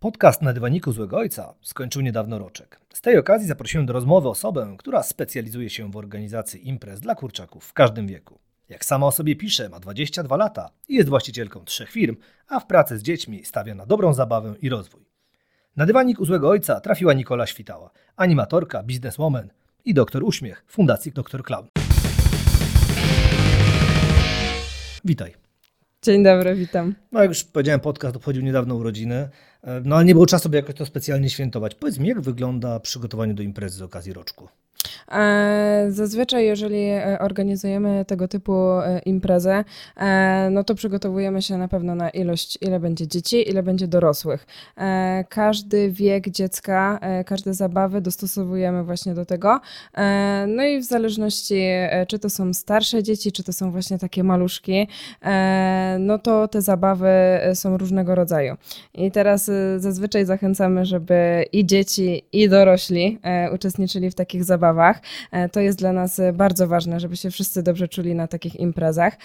Podcast na dywaniku złego ojca skończył niedawno roczek. Z tej okazji zaprosiłem do rozmowy osobę, która specjalizuje się w organizacji imprez dla kurczaków w każdym wieku. Jak sama o sobie pisze, ma 22 lata i jest właścicielką trzech firm, a w pracy z dziećmi stawia na dobrą zabawę i rozwój. Na dywanik u złego ojca trafiła Nikola Świtała, animatorka, bizneswoman i doktor Uśmiech Fundacji Dr Clown. Witaj. Dzień dobry, witam. No jak już powiedziałem, podcast obchodził niedawno urodziny, no ale nie było czasu, by jakoś to specjalnie świętować. Powiedz mi, jak wygląda przygotowanie do imprezy z okazji roczku? E, zazwyczaj, jeżeli e, organizujemy tego typu e, imprezę, no to przygotowujemy się na pewno na ilość, ile będzie dzieci, ile będzie dorosłych. Każdy wiek dziecka, każde zabawy dostosowujemy właśnie do tego. No i w zależności, czy to są starsze dzieci, czy to są właśnie takie maluszki, no to te zabawy są różnego rodzaju. I teraz zazwyczaj zachęcamy, żeby i dzieci, i dorośli uczestniczyli w takich zabawach. E, to jest dla nas e, bardzo ważne, żeby się wszyscy dobrze czuli na takich imprezach.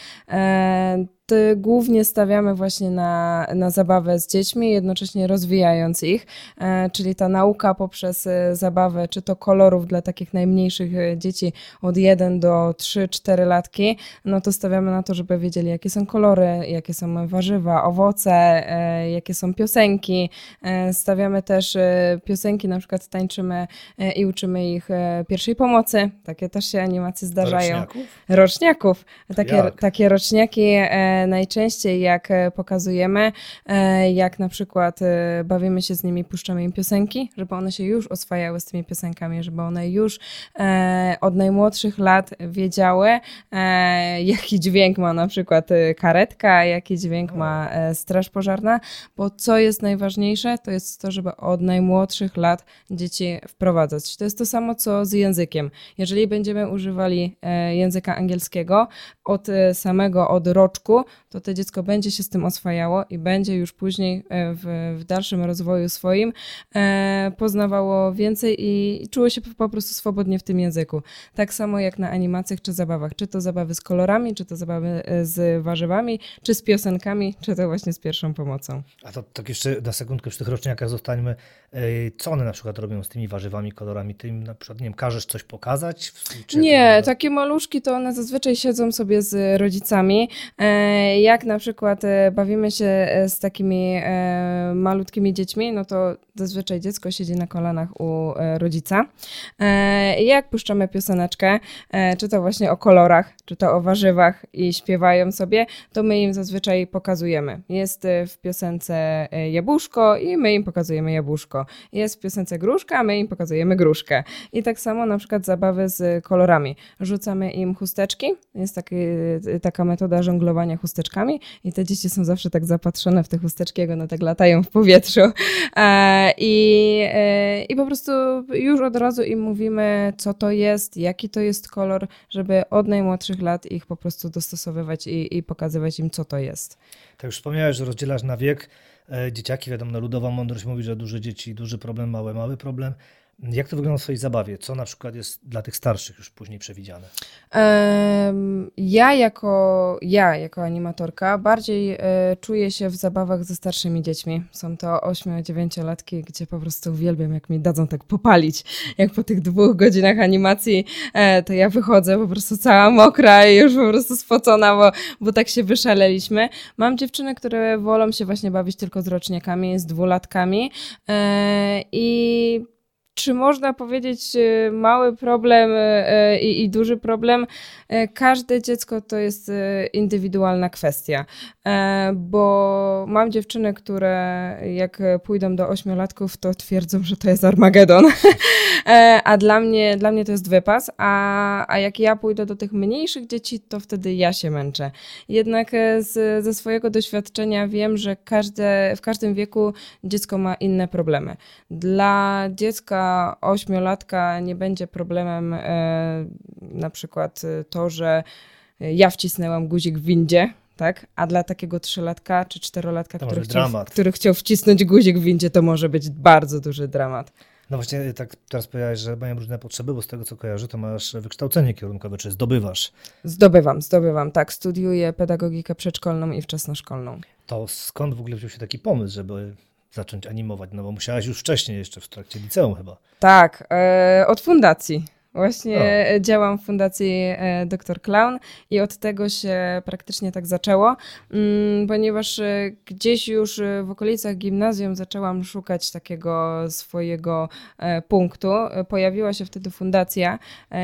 Głównie stawiamy właśnie na, na zabawę z dziećmi, jednocześnie rozwijając ich, e, czyli ta nauka poprzez e, zabawę, czy to kolorów dla takich najmniejszych e, dzieci od 1 do 3-4 latki, no to stawiamy na to, żeby wiedzieli, jakie są kolory, jakie są warzywa, owoce, jakie są piosenki. Stawiamy też piosenki, na przykład tańczymy i uczymy ich pierwszej pomocy. Takie też się animacje zdarzają. Roczniaków? Roczniaków. Takie, takie roczniaki najczęściej jak e, pokazujemy, e, jak na przykład e, bawimy się z nimi, puszczamy im piosenki, żeby one się już oswajały z tymi piosenkami, żeby one już od najmłodszych lat wiedziały, jaki dźwięk ma na przykład karetka, jaki dźwięk ma straż pożarna, bo co jest najważniejsze, to jest to, żeby od najmłodszych lat dzieci wprowadzać. To jest to samo, co z językiem. Jeżeli będziemy używali języka angielskiego od samego od to to dziecko będzie się z tym oswajało i będzie już później e, w, w dalszym rozwoju swoim e, poznawało więcej i, i czuło się po prostu swobodnie w tym języku. Tak samo jak na animacjach czy zabawach. Czy to zabawy z kolorami, czy to zabawy e, z warzywami, czy z piosenkami, czy to właśnie z pierwszą pomocą. A to tak jeszcze na sekundkę przy tych roczniakach zostańmy. Co one na przykład robią z tymi warzywami, kolorami? Ty im na przykład, nie wiem, każesz coś pokazać? nie, takie maluszki to one zazwyczaj siedzą sobie z rodzicami jak na przykład e, bawimy się e, z takimi e, malutkimi dziećmi, no to zazwyczaj dziecko siedzi na kolanach u rodzica. Jak puszczamy pioseneczkę, czy to właśnie o kolorach, czy to o warzywach i śpiewają sobie, to my im zazwyczaj pokazujemy. Jest w piosence jabłuszko i my im pokazujemy jabłuszko. Jest w piosence gruszka, my im pokazujemy gruszkę. I tak samo na przykład zabawy z kolorami. Rzucamy im chusteczki. Jest taki, taka metoda żonglowania chusteczkami chusteczkami i te dzieci są zawsze tak zapatrzone w te chusteczki, jak one tak latają w powietrzu. E, I, e, I po prostu już od razu im mówimy, co to jest, jaki to jest kolor, żeby od najmłodszych lat ich po prostu dostosowywać i, i pokazywać im, co to jest. Tak już wspomniałeś, że rozdzielasz na wiek. E, dzieciaki, wiadomo, ludowa mądrość mówi, że duże dzieci, duży problem, małe, mały problem. Jak to wygląda w swojej zabawie? Co na przykład jest dla tych starszych już później przewidziane? Ja jako, ja jako animatorka bardziej e, czuję się w zabawach ze starszymi dziećmi. Są to 8-9-latki, gdzie po prostu uwielbiam, jak mi dadzą tak popalić. Jak po tych dwóch godzinach animacji, e, to ja wychodzę po prostu cała mokra i już po prostu spocona, bo, bo tak się wyszaleliśmy. Mam dziewczyny, które wolą się właśnie bawić tylko z roczniakami, z dwulatkami e, i czy można powiedzieć e, mały problem e, e, i, i, duży problem? Każde dziecko to jest indywidualna kwestia, bo mam dziewczyny, które jak pójdą do ośmiolatków, to twierdzą, że to jest Armagedon, a dla mnie, dla mnie to jest wypas, a, a jak ja pójdę do tych mniejszych dzieci, to wtedy ja się męczę. Jednak z, ze swojego doświadczenia wiem, że każde, w każdym wieku dziecko ma inne problemy. Dla dziecka ośmiolatka nie będzie problemem e, na przykład e, to, że ja wcisnęłam guzik w windzie, tak? A dla takiego trzylatka czy czterolatka, który chciał, który chciał wcisnąć guzik w windzie, to może być bardzo duży dramat. No właśnie, e, tak teraz powiedziałeś, że mają różne potrzeby, bo z tego co kojarzę, to masz wykształcenie kierunkowe, czy zdobywasz? Zdobywam, zdobywam, tak. Studiuję pedagogikę przedszkolną i wczesnoszkolną. To skąd w ogóle wziął się taki pomysł, żeby zacząć animować? No bo musiałaś już wcześniej, jeszcze w trakcie liceum chyba. Tak, e, od fundacji. Właśnie o. działam w Fundacji e, Dr Clown i od tego się praktycznie tak zaczęło, mm, ponieważ e, gdzieś już e, w okolicach gimnazjum zaczęłam szukać takiego swojego punktu. Pojawiła się wtedy fundacja.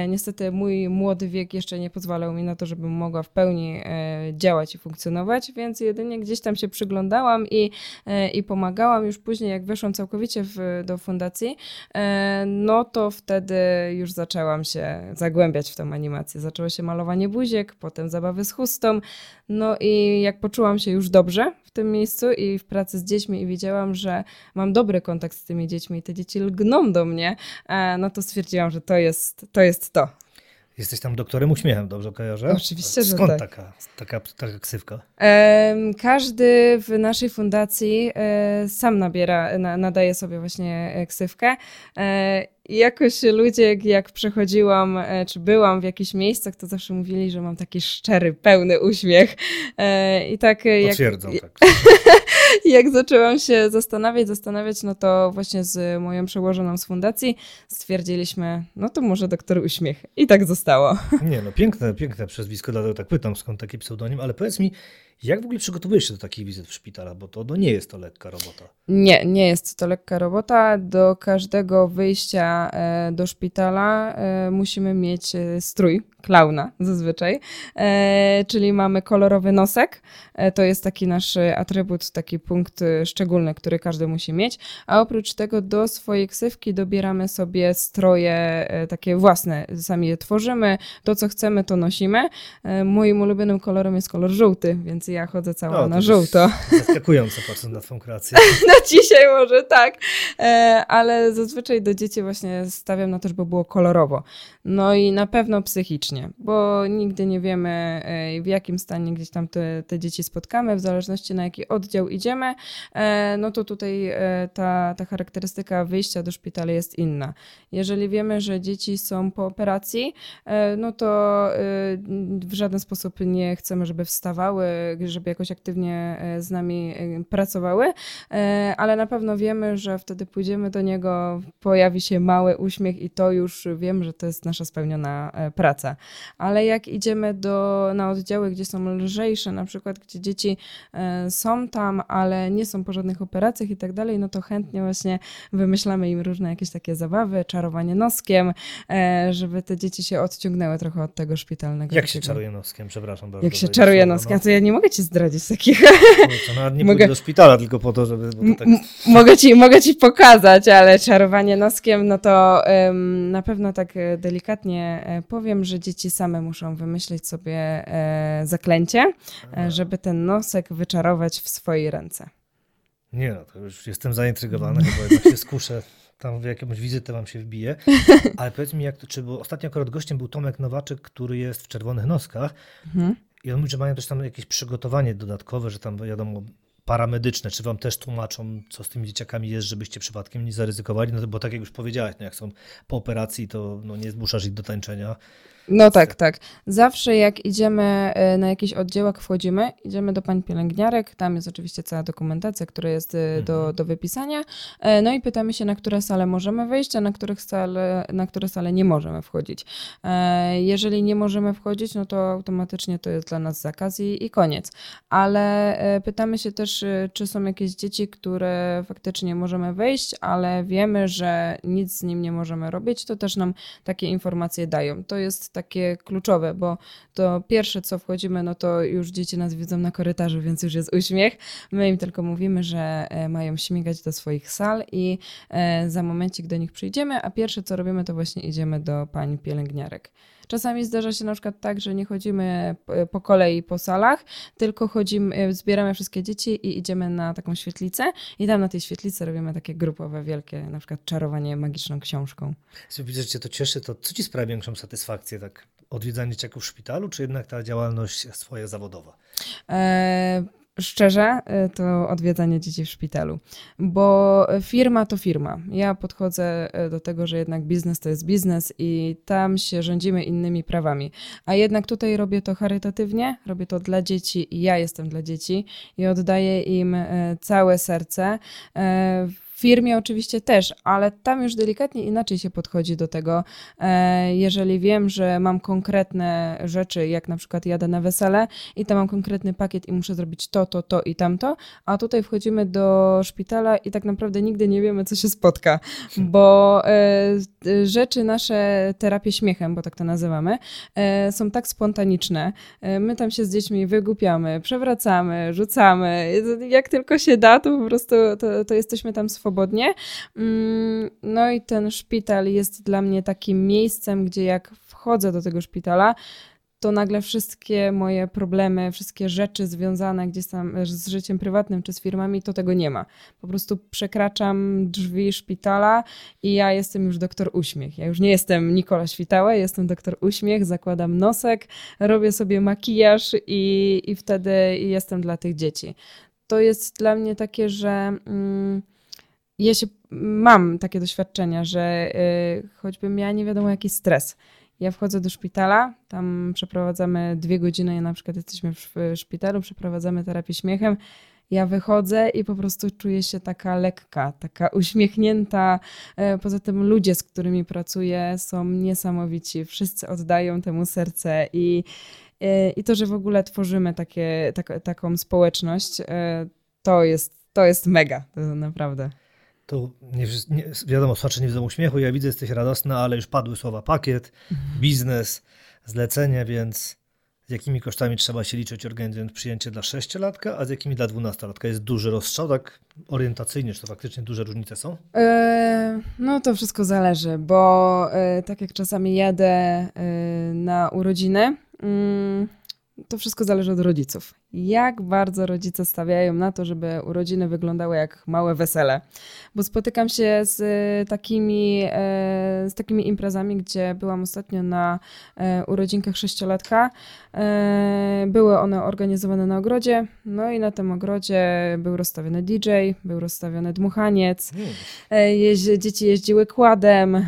Niestety mój młody wiek jeszcze nie pozwalał mi na to, żebym mogła w pełni działać i funkcjonować, więc jedynie gdzieś tam się przyglądałam i, i pomagałam. Już później, jak weszłam całkowicie w, do fundacji, no to wtedy już zaczęłam zaczęłam się zagłębiać w tą animację. Zaczęło się malowanie buziek, potem zabawy z chustą. No i jak poczułam się już dobrze w tym miejscu i w pracy z dziećmi i widziałam, że mam dobry kontakt z tymi dziećmi i te dzieci lgną do mnie, e, no to stwierdziłam, że to jest to. Jest to. Jesteś tam doktorem uśmiechem, dobrze kojarzę? Oczywiście, Skąd że tak. taka, taka, taka ksywka? Każdy w naszej fundacji e, sam nabiera, nadaje sobie właśnie e, ksywkę. I jakoś ludzie, jak przechodziłam, e, czy byłam w jakichś miejscach, to zawsze mówili, że mam taki szczery, pełny uśmiech. E, I tak jak... Potwierdzą, jak zaczęłam się zastanawiać, zastanawiać, no to właśnie z moją przełożoną z fundacji stwierdziliśmy, no to może doktor uśmiech. I tak zostało. Nie no, piękne, piękne przezwisko, dlatego tak pytam, skąd taki pseudonim, ale powiedz mi, jak w ogóle przygotowujesz się do takich wizyt w szpitalach? Bo to no nie jest to lekka robota. Nie, nie jest to lekka robota. Do każdego wyjścia e, do szpitala e, musimy mieć e, strój klauna zazwyczaj, czyli mamy kolorowy nosek. To jest taki nasz atrybut, taki punkt szczególny, który każdy musi mieć. A oprócz tego do swojej ksywki dobieramy sobie stroje takie własne. Sami je tworzymy. To, co chcemy, to nosimy. Moim ulubionym kolorem jest kolor żółty, więc ja chodzę cała no, na żółto. Zaskakujące patrząc na twą kreację. na dzisiaj może tak, e, ale zazwyczaj do dzieci właśnie stawiam na to, żeby było kolorowo. No i na pewno psychicznie, bo nigdy nie wiemy e, w jakim stanie gdzieś tam te, te dzieci spotkamy, w zależności na jaki oddział idziemy, e, no to tutaj ta, ta charakterystyka wyjścia do szpitala jest inna. Jeżeli wiemy, że dzieci są po operacji, no to w żaden sposób nie chcemy, żeby wstawały, żeby jakoś aktywnie e, z nami e, pracowały, e, ale na pewno wiemy, że wtedy pójdziemy do niego, pojawi się mały uśmiech i to już wiem, że to jest nasza spełniona praca. Ale jak idziemy do, na oddziały, gdzie są lżejsze, na przykład gdzie dzieci są tam, ale nie są po żadnych operacjach i tak dalej, no to chętnie właśnie wymyślamy im różne jakieś takie zabawy, czarowanie noskiem, żeby te dzieci się odciągnęły trochę od tego szpitalnego. Jak się czaruje noskiem? Przepraszam bardzo. Jak się czaruje noskiem? No. To ja nie mogę ci zdradzić takich. Kurczę, nawet nie mogę do szpitala tylko po to, żeby... Tak... mogę, ci, mogę ci pokazać, ale czarowanie noskiem, no to na pewno tak e, delikatnie e, powiem, że dzieci same muszą wymyślić sobie e, zaklęcie, e, żeby ten nosek wyczarować w swojej ręce. Nie no, to już jestem zaintrygowany, bo jednak się skuszę tam w jakąś wizytę wam się wbije. Ale powiedz mi, jak to, czy bo ostatnio akurat gościem był Tomek Nowaczek, który jest w Czerwonych Noskach. Mhm. I on mówi, że mają też tam jakieś przygotowanie dodatkowe, że tam wiadomo, paramedyczne, czy wam też tłumaczą, co z tymi dzieciakami jest, żebyście przypadkiem nie zaryzykowali, no bo tak jak już powiedziałeś, no jak są po operacji, to no nie zmuszasz ich do tańczenia. No tak, tak. Zawsze jak idziemy e, na jakiś oddziałek, wchodzimy, idziemy do pań pielęgniarek, tam jest oczywiście cała dokumentacja, która jest e, do, mhm. do wypisania, e, no i pytamy się, na które sale możemy wejść, a na, których sale, na które sale nie możemy wchodzić. Jeżeli nie możemy wchodzić, no to automatycznie to jest dla nas zakaz i, i koniec. Ale pytamy się też, czy są jakieś dzieci, które faktycznie możemy wejść, ale wiemy, że nic z nim nie możemy robić, to też nam takie informacje dają. To jest takie kluczowe, bo to pierwsze co wchodzimy, no to już dzieci nas widzą na korytarzu, więc już jest uśmiech. My im tylko mówimy, że e, mają śmigać do swoich sal i e, za momencik do nich przyjdziemy, a pierwsze co robimy, to właśnie idziemy do pań pielęgniarek. Czasami zdarza się na przykład tak, że nie chodzimy po kolei po salach, tylko chodzimy, e, zbieramy wszystkie dzieci i idziemy na taką świetlicę i tam na tej świetlicy robimy takie grupowe, wielkie, na przykład czarowanie magiczną książką. Widzę, że cię to cieszy, to co ci sprawia większą satysfakcję, tak odwiedzanie dzieciaków w szpitalu, czy jednak ta działalność swoja zawodowa? E szczerze, y, to odwiedzanie dzieci w szpitalu, bo firma to firma. Ja podchodzę y, do tego, że jednak biznes to jest biznes i tam się rządzimy innymi prawami. A jednak tutaj robię to charytatywnie, robię to dla dzieci i ja jestem dla dzieci i oddaję im y, całe serce firmie oczywiście też, ale tam już delikatnie inaczej się podchodzi do tego. E, jeżeli wiem, że mam konkretne rzeczy, jak na przykład jadę na wesele i tam mam konkretny pakiet i muszę zrobić to, to, to i tamto, a tutaj wchodzimy do szpitala i tak naprawdę nigdy nie wiemy, co się spotka, bo e, rzeczy nasze, terapie śmiechem, bo tak to nazywamy, e, są tak spontaniczne. My tam się z dziećmi wygłupiamy, przewracamy, rzucamy. Jak tylko się da, to po prostu to, to jesteśmy tam swobodni swobodnie. Mm, no i ten szpital jest dla mnie takim miejscem, gdzie jak wchodzę do tego szpitala, to nagle wszystkie moje problemy, wszystkie rzeczy związane gdzieś tam z życiem prywatnym czy z firmami, to tego nie ma. Po prostu przekraczam drzwi szpitala i ja jestem już doktor Uśmiech. Ja już nie jestem Nikola Świtała, jestem doktor Uśmiech, zakładam nosek, robię sobie makijaż i, i wtedy jestem dla tych dzieci. To jest dla mnie takie, że. Mm, ja się mam takie doświadczenia, że y, choćbym miała nie wiadomo jaki stres. Ja wchodzę do szpitala, tam przeprowadzamy dwie godziny, na przykład jesteśmy w szpitalu, przeprowadzamy terapię śmiechem. Ja wychodzę i po prostu czuję się taka lekka, taka uśmiechnięta. E, poza tym ludzie, z którymi pracuję, są niesamowici. Wszyscy oddają temu serce i, e, i to, że w ogóle tworzymy takie, tak, taką społeczność, e, to jest, to jest mega, to naprawdę. To nie, nie, wiadomo, słuchacze nie widzą uśmiechu, ja widzę, jesteś radosna, ale już padły słowa pakiet, biznes, zlecenie, więc z jakimi kosztami trzeba się liczyć organizując przyjęcie dla sześciolatka, a z jakimi dla dwunastolatka? Jest duży rozstrzał, tak orientacyjnie, czy to faktycznie duże różnice są? Yy, no to wszystko zależy, bo yy, tak jak czasami jadę yy, na urodziny, mm, to wszystko zależy od rodziców jak bardzo rodzice stawiają na to, żeby urodziny wyglądały jak małe wesele. Bo spotykam się z takimi, e, z takimi imprezami, gdzie byłam ostatnio na e, urodzinkach sześciolatka. E, były one organizowane na ogrodzie, no i na tym ogrodzie był rozstawiony DJ, był rozstawiony dmuchaniec. Jeździ, dzieci jeździły kładem,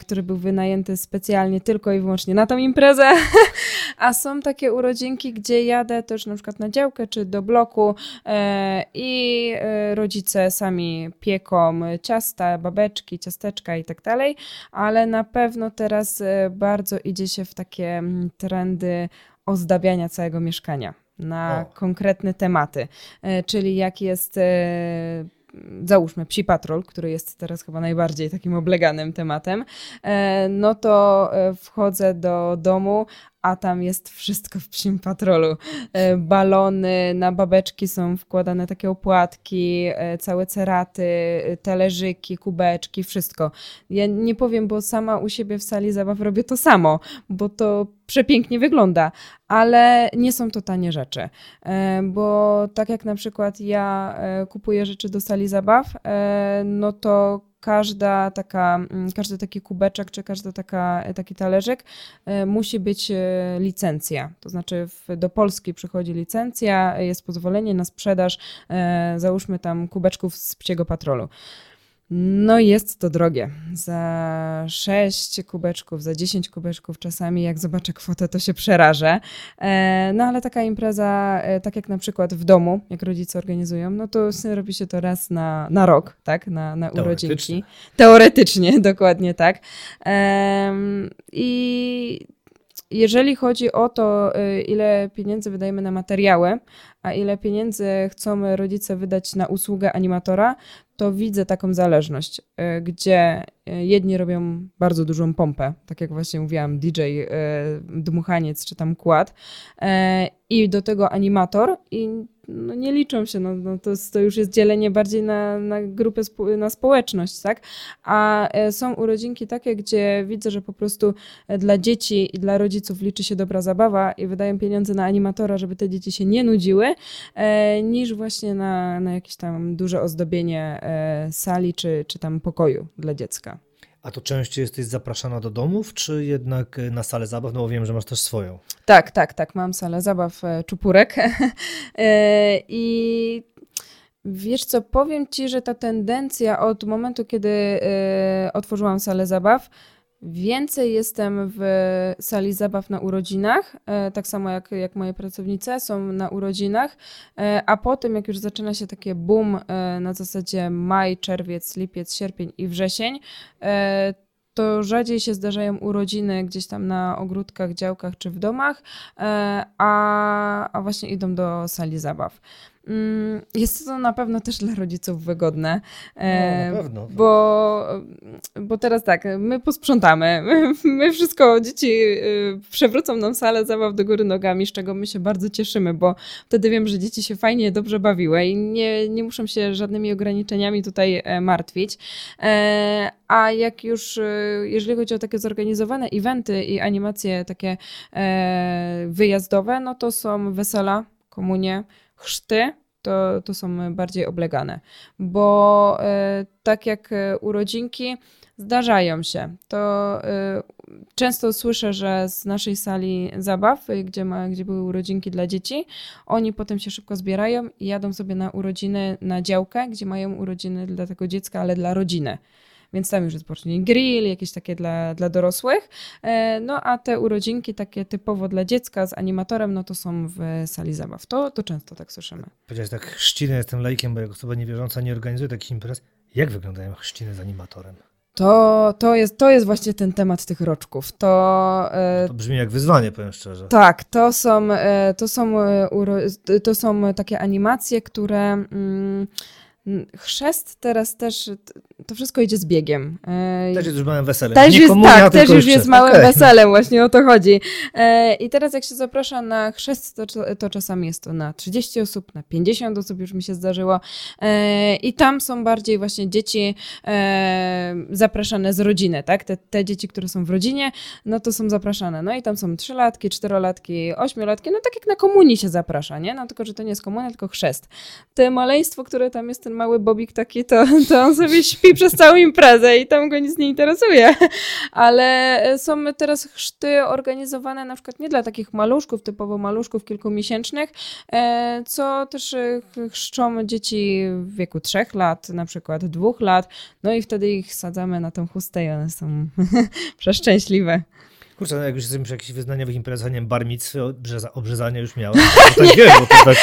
który był wynajęty specjalnie tylko i wyłącznie na tą imprezę. A są takie urodzinki, gdzie jadę też na przykład przykład na działkę czy do bloku e, i e, rodzice sami pieką ciasta, babeczki, ciasteczka i tak dalej, ale na pewno teraz e, bardzo idzie się w takie mm, trendy ozdabiania całego mieszkania na o. konkretne tematy, czyli jak jest załóżmy Psi Patrol, który jest teraz chyba najbardziej takim obleganym tematem, no to wchodzę do domu, a tam jest wszystko w psim patrolu. E, balony, na babeczki są wkładane takie opłatki, e, całe ceraty, e, talerzyki, kubeczki, wszystko. Ja nie powiem, bo sama u siebie w sali zabaw robię to samo, bo to przepięknie wygląda, ale nie są to tanie rzeczy, bo tak jak na przykład ja kupuję rzeczy do sali zabaw, no to każda taka, mm, każdy taki kubeczek czy każdy taka, taki talerzyk e, musi być e, licencja. To znaczy w, do Polski przychodzi licencja, jest pozwolenie na sprzedaż, e, załóżmy tam kubeczków z psiego patrolu. No jest to drogie. Za 6 kubeczków, za 10 kubeczków czasami jak zobaczę kwotę, to się przerażę. E, no ale taka impreza, e, tak jak na przykład w domu, jak rodzice organizują, no to robi się to raz na, na rok, tak? Na, na urodzinki. Teoretycznie, dokładnie tak. I jeżeli chodzi o to, y, ile pieniędzy wydajemy na materiały, a ile pieniędzy chcą rodzice wydać na usługę animatora, to widzę taką zależność, y, gdzie y, jedni robią bardzo dużą pompę, tak jak właśnie mówiłam, DJ, dmuchaniec czy tam kład, i do tego animator, i no nie liczą się, no, no to, to już jest dzielenie bardziej na, na grupę, na społeczność, tak? A e, są urodzinki takie, gdzie widzę, że po prostu e, dla dzieci i dla rodziców liczy się dobra zabawa i wydają pieniądze na animatora, żeby te dzieci się nie nudziły, e, niż właśnie na, na jakieś tam duże ozdobienie sali czy, czy tam pokoju dla dziecka. A to częściej jesteś zapraszana do domów, czy jednak na salę zabaw? No bo wiem, że masz też swoją. Tak, tak, tak. Mam salę zabaw e, Czupurek. E, I wiesz co, powiem ci, że ta tendencja od momentu, kiedy e, otworzyłam salę zabaw, Więcej jestem w sali zabaw na urodzinach, tak samo jak, jak moje pracownice są na urodzinach, a potem jak już zaczyna się takie boom na zasadzie maj, czerwiec, lipiec, sierpień i wrzesień, to rzadziej się zdarzają urodziny gdzieś tam na ogródkach, działkach czy w domach, e, a, a właśnie idą do sali zabaw. Mm, jest to na pewno też dla rodziców wygodne. No, na e, pewno. Bo, bo teraz tak, my posprzątamy, my wszystko, dzieci y, przewrócą nam salę zabaw do góry nogami, z czego my się bardzo cieszymy, bo wtedy wiem, że dzieci się fajnie, dobrze bawiły i nie, nie muszą się żadnymi ograniczeniami tutaj e, martwić. E, a jak już, jeżeli chodzi o takie zorganizowane eventy i animacje takie wyjazdowe, no to są wesela, komunie, chrzty, to, to są bardziej oblegane. Bo e, tak jak e, urodzinki zdarzają się, to e, często słyszę, że z naszej sali zabaw, gdzie, ma, gdzie były urodzinki dla dzieci, oni potem się szybko zbierają i jadą sobie na urodziny na działkę, gdzie mają urodziny dla tego dziecka, ale dla rodziny więc tam już jest pocznie grill, jakieś takie dla, dla dorosłych. E, no a te urodzinki takie typowo dla dziecka z animatorem, no to są w sali zabaw. To, to często tak słyszymy. Powiedziałeś tak, chrzciny, jestem lejkiem, bo jako osoba niewierząca nie organizuję takich imprez. Jak wyglądają chrzciny z animatorem? To, to, jest, to jest właśnie ten temat tych roczków. To, e, to brzmi jak wyzwanie, powiem szczerze. Tak, to są, e, to są, to są takie animacje, które. Mm, Chrzest teraz też, to wszystko idzie z biegiem. E, też jest już małym weselem. Też Nie jest, komunia, tak, też już jest małym okay. weselem, właśnie o to chodzi. E, I teraz jak się zaprasza na chrzest, to, to czasami jest to na 30 osób, na 50 osób już mi się zdarzyło. E, I tam są bardziej właśnie dzieci zapraszane z rodziny, tak? Te, te dzieci, które są w rodzinie, no to są zapraszane. No i tam są trzylatki, czterolatki, ośmiolatki, no tak jak na komunii się zaprasza, nie? No tylko, że to nie jest komunia, tylko chrzest. Te maleństwo, które tam jest, ten mały Bobik taki, to, to on sobie śpi przez całą imprezę i tam go nic nie interesuje. Ale są teraz chrzty organizowane na przykład nie dla takich maluszków, typowo maluszków kilkumiesięcznych, e, co też e, chrzczą dzieci w wieku trzech lat, na przykład dwóch lat, no i wtedy ich sadzamy na tą chustę i one są przeszczęśliwe. Kurczę, no jak już jesteśmy przy jakichś wyznaniowych imprezach, nie wiem, bar obrza, obrzezania już miałem. tak jest, bo to tak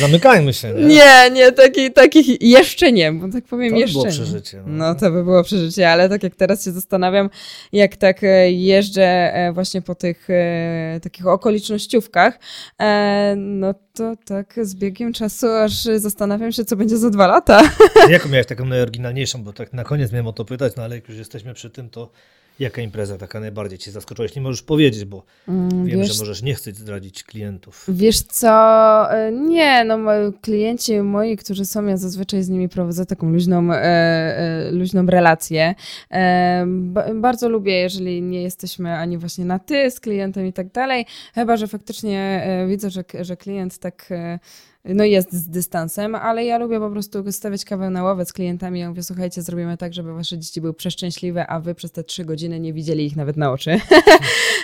zamykajmy się. Nie, nie, nie takich, takich jeszcze nie, bo tak powiem to jeszcze by było nie. przeżycie. No. no. to by było przeżycie, ale tak jak teraz się zastanawiam, jak tak e, jeżdżę e, właśnie po tych e, takich okolicznościówkach, no to tak z biegiem czasu aż zastanawiam się, co będzie za dwa lata. Jaką miałeś taką najoryginalniejszą, bo tak na koniec miałem o to pytać, no ale jak już jesteśmy przy tym, to Jaka impreza taka najbardziej Cię zaskoczyła? Jeśli możesz powiedzieć, bo mm, wiem, wiesz, że możesz nie chceć zdradzić klientów. Wiesz co, e, nie, no klienci moi, którzy są, ja zazwyczaj z nimi prowadzę taką luźną, e, e, luźną relację. E, bardzo lubię, jeżeli nie jesteśmy ani właśnie na ty z klientem i tak dalej, chyba, że faktycznie e, widzę, że, że klient tak no jest z dystansem, ale ja lubię po prostu stawiać kawę na ławę z klientami. Ja mówię, słuchajcie, zrobimy tak, żeby wasze dzieci były przeszczęśliwe, a wy przez te trzy godziny nie widzieli ich nawet na oczy.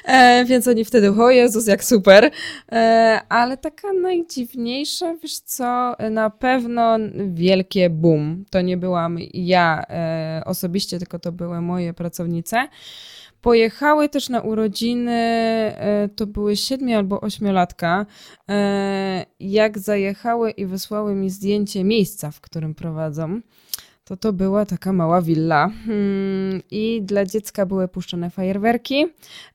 e, więc oni wtedy, o Jezus, jak super. E, ale taka najdziwniejsza, wiesz co, na pewno wielkie boom. To nie byłam ja e, osobiście, tylko to były moje pracownice. Pojechały też na urodziny, e, to były siedmiu albo ośmiolatka. E, jak zajechały i wysłały mi zdjęcie miejsca, w którym prowadzą, to to była taka mała willa hmm, i dla dziecka były puszczone fajerwerki.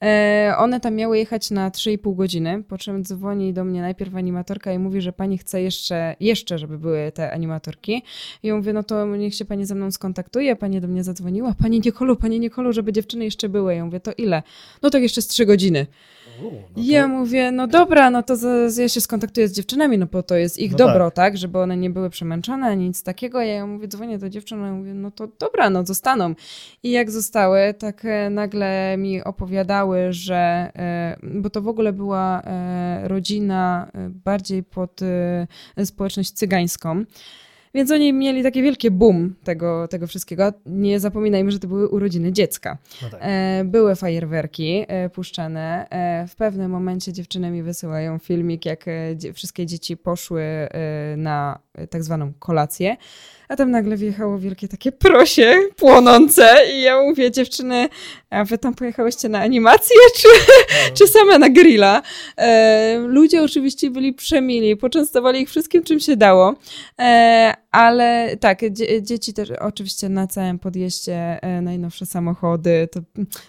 E, one tam miały jechać na 3,5 godziny, po czym dzwoni do mnie najpierw animatorka i mówi, że pani chce jeszcze, jeszcze żeby były te animatorki. I ja mówię, no to niech się pani ze mną skontaktuje. Pani do mnie zadzwoniła, pani Nikolu, pani Nikolu, żeby dziewczyny jeszcze były. Ja mówię, to ile? No tak jeszcze z 3 godziny. No to... Ja mówię, no dobra, no to z, ja się skontaktuję z dziewczynami, no bo to jest ich no dobro, tak. tak. żeby one nie były przemęczone, nic takiego. Ja mówię, dzwonię do dziewczyn, ja mówię, no to dobra, no zostaną. I jak zostały, tak e, nagle mi opowiadały, że, e, bo to w ogóle była e, rodzina bardziej pod społeczność cygańską, Więc oni mieli takie wielkie boom tego, tego wszystkiego. Nie zapominajmy, że to były urodziny dziecka. No tak. E, były fajerwerki e, puszczane. E, w pewnym momencie dziewczyny mi wysyłają filmik, jak wszystkie dzieci poszły na tak zwaną kolację, a tam nagle wjechało wielkie takie prosie płonące i ja mówię, dziewczyny, a wy tam pojechałyście na animację, czy, czy same na grilla? E, ludzie oczywiście byli przemili, poczęstowali ich wszystkim, czym się dało, e, ale tak, dzie- dzieci też oczywiście na całym podjeździe e, najnowsze samochody, to,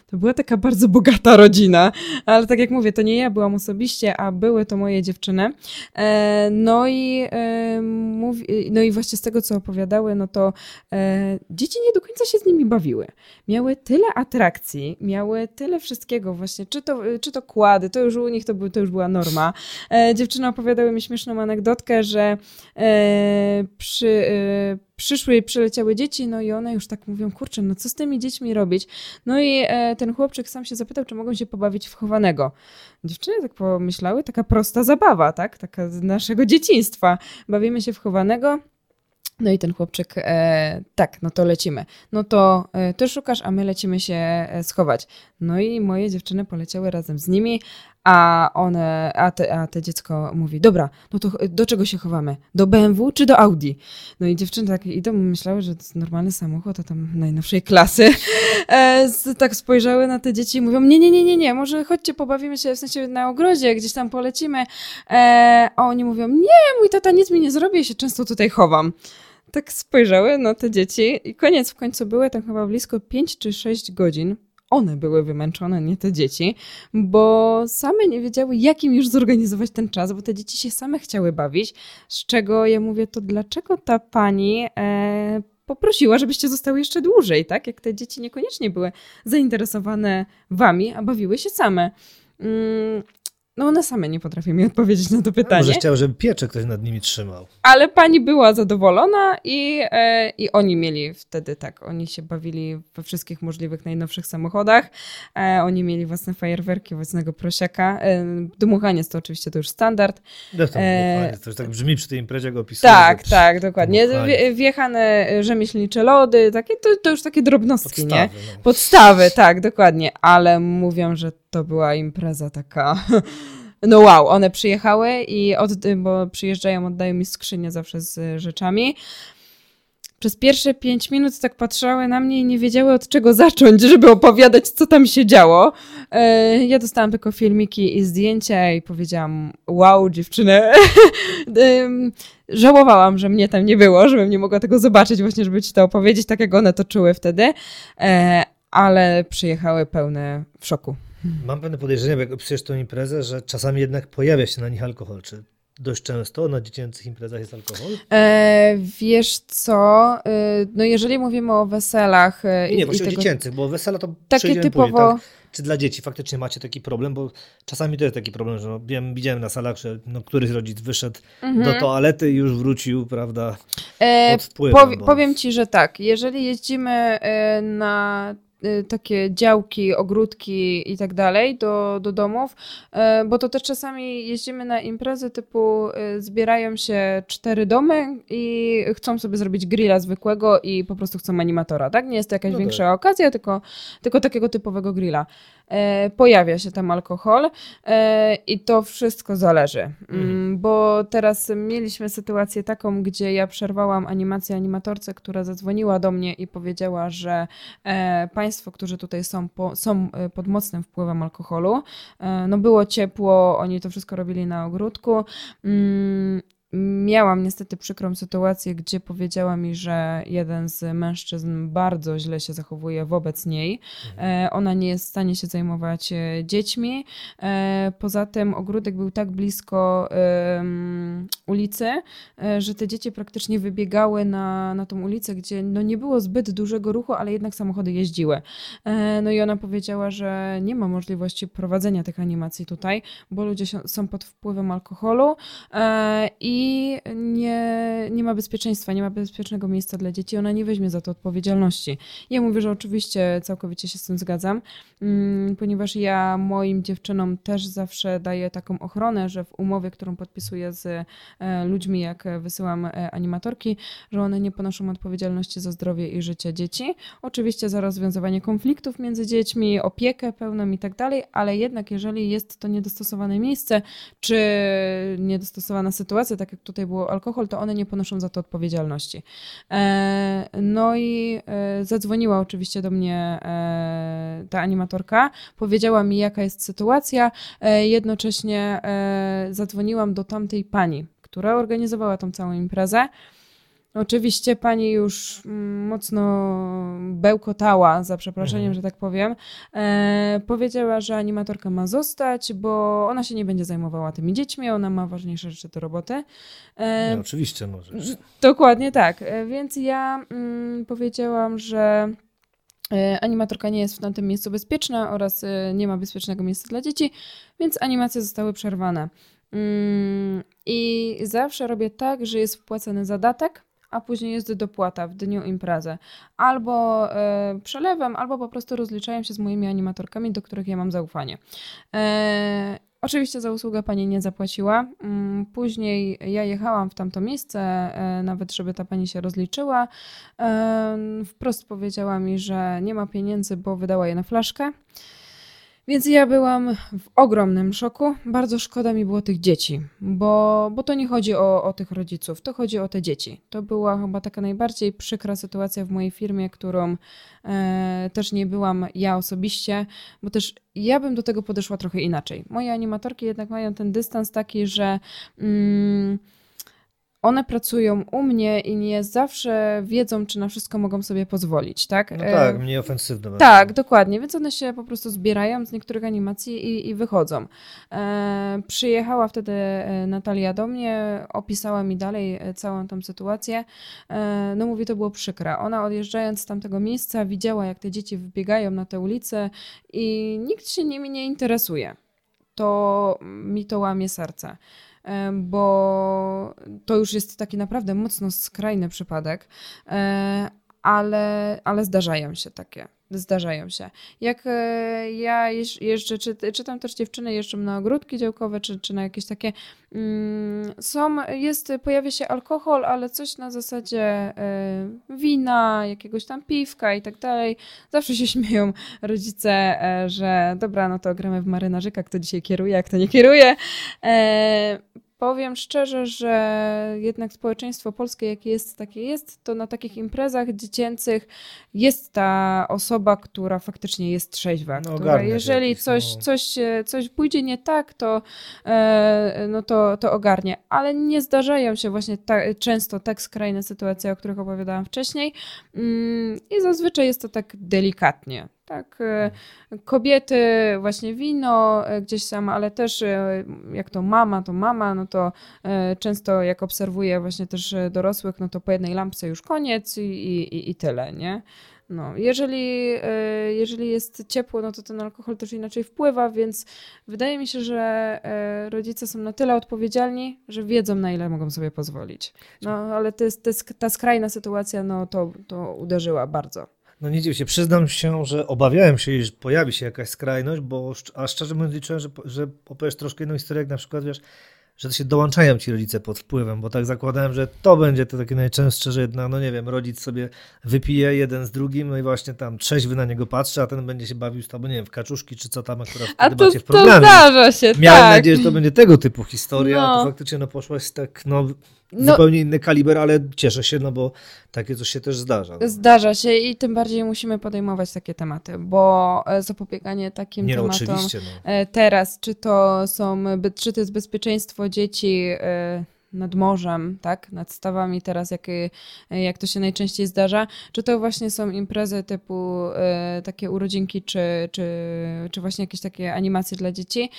to była taka bardzo bogata rodzina, ale tak jak mówię, to nie ja byłam osobiście, a były to moje dziewczyny. E, no i e, mówi, no i właśnie z tego, co opowiadały, no to e, dzieci nie do końca się z nimi bawiły. Miały tyle atrakcji, miały tyle wszystkiego właśnie, czy to, czy to kłady, to już u nich to, to już była norma. E, dziewczyny opowiadały mi śmieszną anegdotkę, że e, przy, e, przyszły i przyleciały dzieci, no i one już tak mówią, kurczę, no co z tymi dziećmi robić? No i e, ten chłopczyk sam się zapytał, czy mogą się pobawić w chowanego. Dziewczyny tak pomyślały, taka prosta zabawa, tak? Taka z naszego dzieciństwa. Bawimy się w chowanego. No i ten chłopczyk, e, tak, no to lecimy. No to e, ty szukasz, a my lecimy się e, schować. No i moje dziewczyny poleciały razem z nimi, a one, a te, a te dziecko mówi, dobra, no to do czego się chowamy? Do BMW czy do Audi? No i dziewczyny tak idą, myślały, że to jest normalny samochód, a tam najnowszej klasy. E, tak spojrzały na te dzieci i mówią, nie, nie, nie, nie, nie, może chodźcie, pobawimy się, w sensie na ogrodzie, gdzieś tam polecimy. E, a oni mówią, nie, mój tata nic mi nie zrobi, się często tutaj chowam. Tak spojrzały na te dzieci i koniec w końcu były tam chyba blisko 5 czy 6 godzin. One były wymęczone, nie te dzieci, bo same nie wiedziały, jak im już zorganizować ten czas, bo te dzieci się same chciały bawić. Z czego ja mówię, to dlaczego ta pani e, poprosiła, żebyście zostały jeszcze dłużej, tak? Jak te dzieci niekoniecznie były zainteresowane wami, a bawiły się same. Mm, no one same nie potrafią mi odpowiedzieć na to pytanie. Może chciał, żeby piecze ktoś nad nimi trzymał. Ale pani była zadowolona i, e, i oni mieli wtedy tak, oni się bawili we wszystkich możliwych najnowszych samochodach. E, oni mieli własne fajerwerki, własnego prosiaka. E, dmuchanie to oczywiście to już standard. No to, E, to już tak brzmi przy tej imprezie, jak opisuje. Tak, tak, dokładnie. dmuchanie. Wjechane rzemieślnicze lody, takie, to, to już takie drobnostki, nie? Podstawy, no. Podstawy, tak, dokładnie. Ale mówią, że to była impreza taka. No wow, one przyjechały i od, bo przyjeżdżają, oddają mi skrzynię zawsze z rzeczami. Przez pierwsze pięć minut tak patrzały na mnie i nie wiedziały od czego zacząć, żeby opowiadać, co tam się działo. E, Ja dostałam tylko filmiki i zdjęcia i powiedziałam, wow, dziewczyny. Żałowałam, że mnie tam nie było, żebym nie mogła tego zobaczyć, właśnie, żeby ci to opowiedzieć, tak jak one to czuły wtedy. E, Ale przyjechały pełne w szoku. Mam pewne podejrzenie, jak opisujesz tą imprezę, że czasami jednak pojawia się na nich alkohol. Czy dość często na dziecięcych imprezach jest alkohol? E, wiesz co, e, no jeżeli mówimy o weselach e, Nie, nie, właśnie o tego, dziecięcych, bo wesela to takie typowo, później, tak? Czy dla dzieci faktycznie macie taki problem? Bo czasami to jest taki problem, że no, wiem, widziałem na salach, że no, któryś rodzic wyszedł Mhm. do toalety i już wrócił, prawda, E, pod wpływem. Powie, bo... powiem ci, że tak. Jeżeli jeździmy e, na e, takie działki, ogródki i tak dalej do, do domów, e, bo to też czasami jeździmy na imprezy typu e, zbierają się cztery domy i chcą sobie zrobić grilla zwykłego i po prostu chcą animatora, tak? Nie jest to jakaś No większa okazja, tylko, tylko takiego typowego grilla. E, Pojawia się tam alkohol e, i to wszystko zależy, mm, Mhm. bo teraz mieliśmy sytuację taką, gdzie ja przerwałam animację animatorce, która zadzwoniła do mnie i powiedziała, że e, państwo, którzy tutaj są, po, są pod mocnym wpływem alkoholu, no było ciepło, oni to wszystko robili na ogródku. Miałam niestety przykrą sytuację, gdzie powiedziała mi, że jeden z mężczyzn bardzo źle się zachowuje wobec niej. Mhm. E, Ona nie jest w stanie się zajmować e, dziećmi. E, Poza tym ogródek był tak blisko ulicy, że te dzieci praktycznie wybiegały na, na tą ulicę, gdzie no nie było zbyt dużego ruchu, ale jednak samochody jeździły. No i ona powiedziała, że nie ma możliwości prowadzenia tych animacji tutaj, bo ludzie są pod wpływem alkoholu i i nie, nie ma bezpieczeństwa, nie ma bezpiecznego miejsca dla dzieci, ona nie weźmie za to odpowiedzialności. Ja mówię, że oczywiście całkowicie się z tym zgadzam, mm, ponieważ ja moim dziewczynom też zawsze daję taką ochronę, że w umowie, którą podpisuję z e, ludźmi, jak wysyłam e, animatorki, że one nie ponoszą odpowiedzialności za zdrowie i życie dzieci. Oczywiście za rozwiązywanie konfliktów między dziećmi, opiekę pełną i tak dalej, ale jednak jeżeli jest to niedostosowane miejsce, czy niedostosowana sytuacja, tak jak tutaj było alkohol, to one nie ponoszą za to odpowiedzialności. E, no i e, zadzwoniła oczywiście do mnie e, ta animatorka, powiedziała mi, jaka jest sytuacja. Jednocześnie zadzwoniłam do tamtej pani, która organizowała tą całą imprezę. Oczywiście pani już mm, mocno bełkotała, za przeproszeniem, mhm. że tak powiem. E, powiedziała, że animatorka ma zostać, bo ona się nie będzie zajmowała tymi dziećmi, ona ma ważniejsze rzeczy do roboty. E, no, oczywiście możesz. Dokładnie tak. E, więc ja mm, powiedziałam, że e, animatorka nie jest w tamtym miejscu bezpieczna oraz e, nie ma bezpiecznego miejsca dla dzieci, więc animacje zostały przerwane. Mm, I zawsze robię tak, że jest wpłacany zadatek a później jest dopłata w dniu imprezy. Albo e, przelewem, albo po prostu rozliczają się z moimi animatorkami, do których ja mam zaufanie. E, Oczywiście za usługę pani nie zapłaciła. Mm, później ja jechałam w tamto miejsce, e, nawet żeby ta pani się rozliczyła. E, wprost powiedziała mi, że nie ma pieniędzy, bo wydała je na flaszkę. Więc ja byłam w ogromnym szoku. Bardzo szkoda mi było tych dzieci, bo, bo to nie chodzi o, o tych rodziców, to chodzi o te dzieci. To była chyba taka najbardziej przykra sytuacja w mojej firmie, którą e, też nie byłam ja osobiście, bo też ja bym do tego podeszła trochę inaczej. Moje animatorki jednak mają ten dystans taki, że. Mm, one pracują u mnie i nie zawsze wiedzą, czy na wszystko mogą sobie pozwolić, tak? No tak, mniej ofensywne. Tak, dokładnie, więc one się po prostu zbierają z niektórych animacji i, i wychodzą. E, przyjechała wtedy e, Natalia do mnie, opisała mi dalej e, całą tą sytuację. E, no mówi, to było przykre. Ona odjeżdżając z tamtego miejsca widziała, jak te dzieci wybiegają na te ulice i nikt się nimi nie interesuje. To mi to łamie serce bo to już jest taki naprawdę mocno skrajny przypadek, e, ale, ale zdarzają się takie. Zdarzają się. Jak e, ja jeżdżę, czy, czytam też dziewczyny jeżdżą na ogródki działkowe, czy, czy na jakieś takie, mm, są, jest, pojawia się alkohol, ale coś na zasadzie e, wina, jakiegoś tam piwka i tak dalej. Zawsze się śmieją rodzice, że dobra, no to gramy w marynarzyka, kto dzisiaj kieruje, a kto nie kieruje. Powiem szczerze, że jednak społeczeństwo polskie, jakie jest, takie jest, to na takich imprezach dziecięcych jest ta osoba, która faktycznie jest trzeźwa. No, która jeżeli jakiś, coś, no. coś, coś pójdzie nie tak, to, e, no to, to ogarnie. Ale nie zdarzają się właśnie ta, często tak skrajne sytuacje, o których opowiadałam wcześniej. Mm, I zazwyczaj jest to tak delikatnie tak. E, kobiety, właśnie wino e, gdzieś tam, ale też e, jak to mama, to mama, no to często jak obserwuję właśnie też dorosłych, no to po jednej lampce już koniec i, i, i tyle, nie? No, jeżeli, jeżeli jest ciepło, no to ten alkohol też inaczej wpływa, więc wydaje mi się, że rodzice są na tyle odpowiedzialni, że wiedzą, na ile mogą sobie pozwolić. No, ale to jest, to jest ta skrajna sytuacja, no to, to uderzyła bardzo. No nie dziw się, przyznam się, że obawiałem się, że pojawi się jakaś skrajność, bo a szczerze mówiąc liczyłem, że, że opowiesz troszkę inną historię, jak na przykład, wiesz, że to się dołączają ci rodzice pod wpływem, bo tak zakładałem, że to będzie to takie najczęstsze, że jedna, no nie wiem, rodzic sobie wypije jeden z drugim, no i właśnie tam trzeźwy na niego patrzy, a ten będzie się bawił z tobą, nie wiem, w kaczuszki czy co tam akurat a to, macie w programie. to zdarza się, Miałem tak. nadzieję, że to będzie tego typu historia, no. a to faktycznie no poszłaś tak, no no, zupełnie inny kaliber, ale cieszę się, no bo takie coś się też zdarza. No. Zdarza się i tym bardziej musimy podejmować takie tematy, bo e, zapobieganie takim Nie, no, tematom no, no. teraz, czy to są, czy to jest bezpieczeństwo dzieci e, nad morzem, tak, nad stawami teraz, jak, jak to się najczęściej zdarza, czy to właśnie są imprezy typu takie urodzinki, czy, czy, czy właśnie jakieś takie animacje dla dzieci,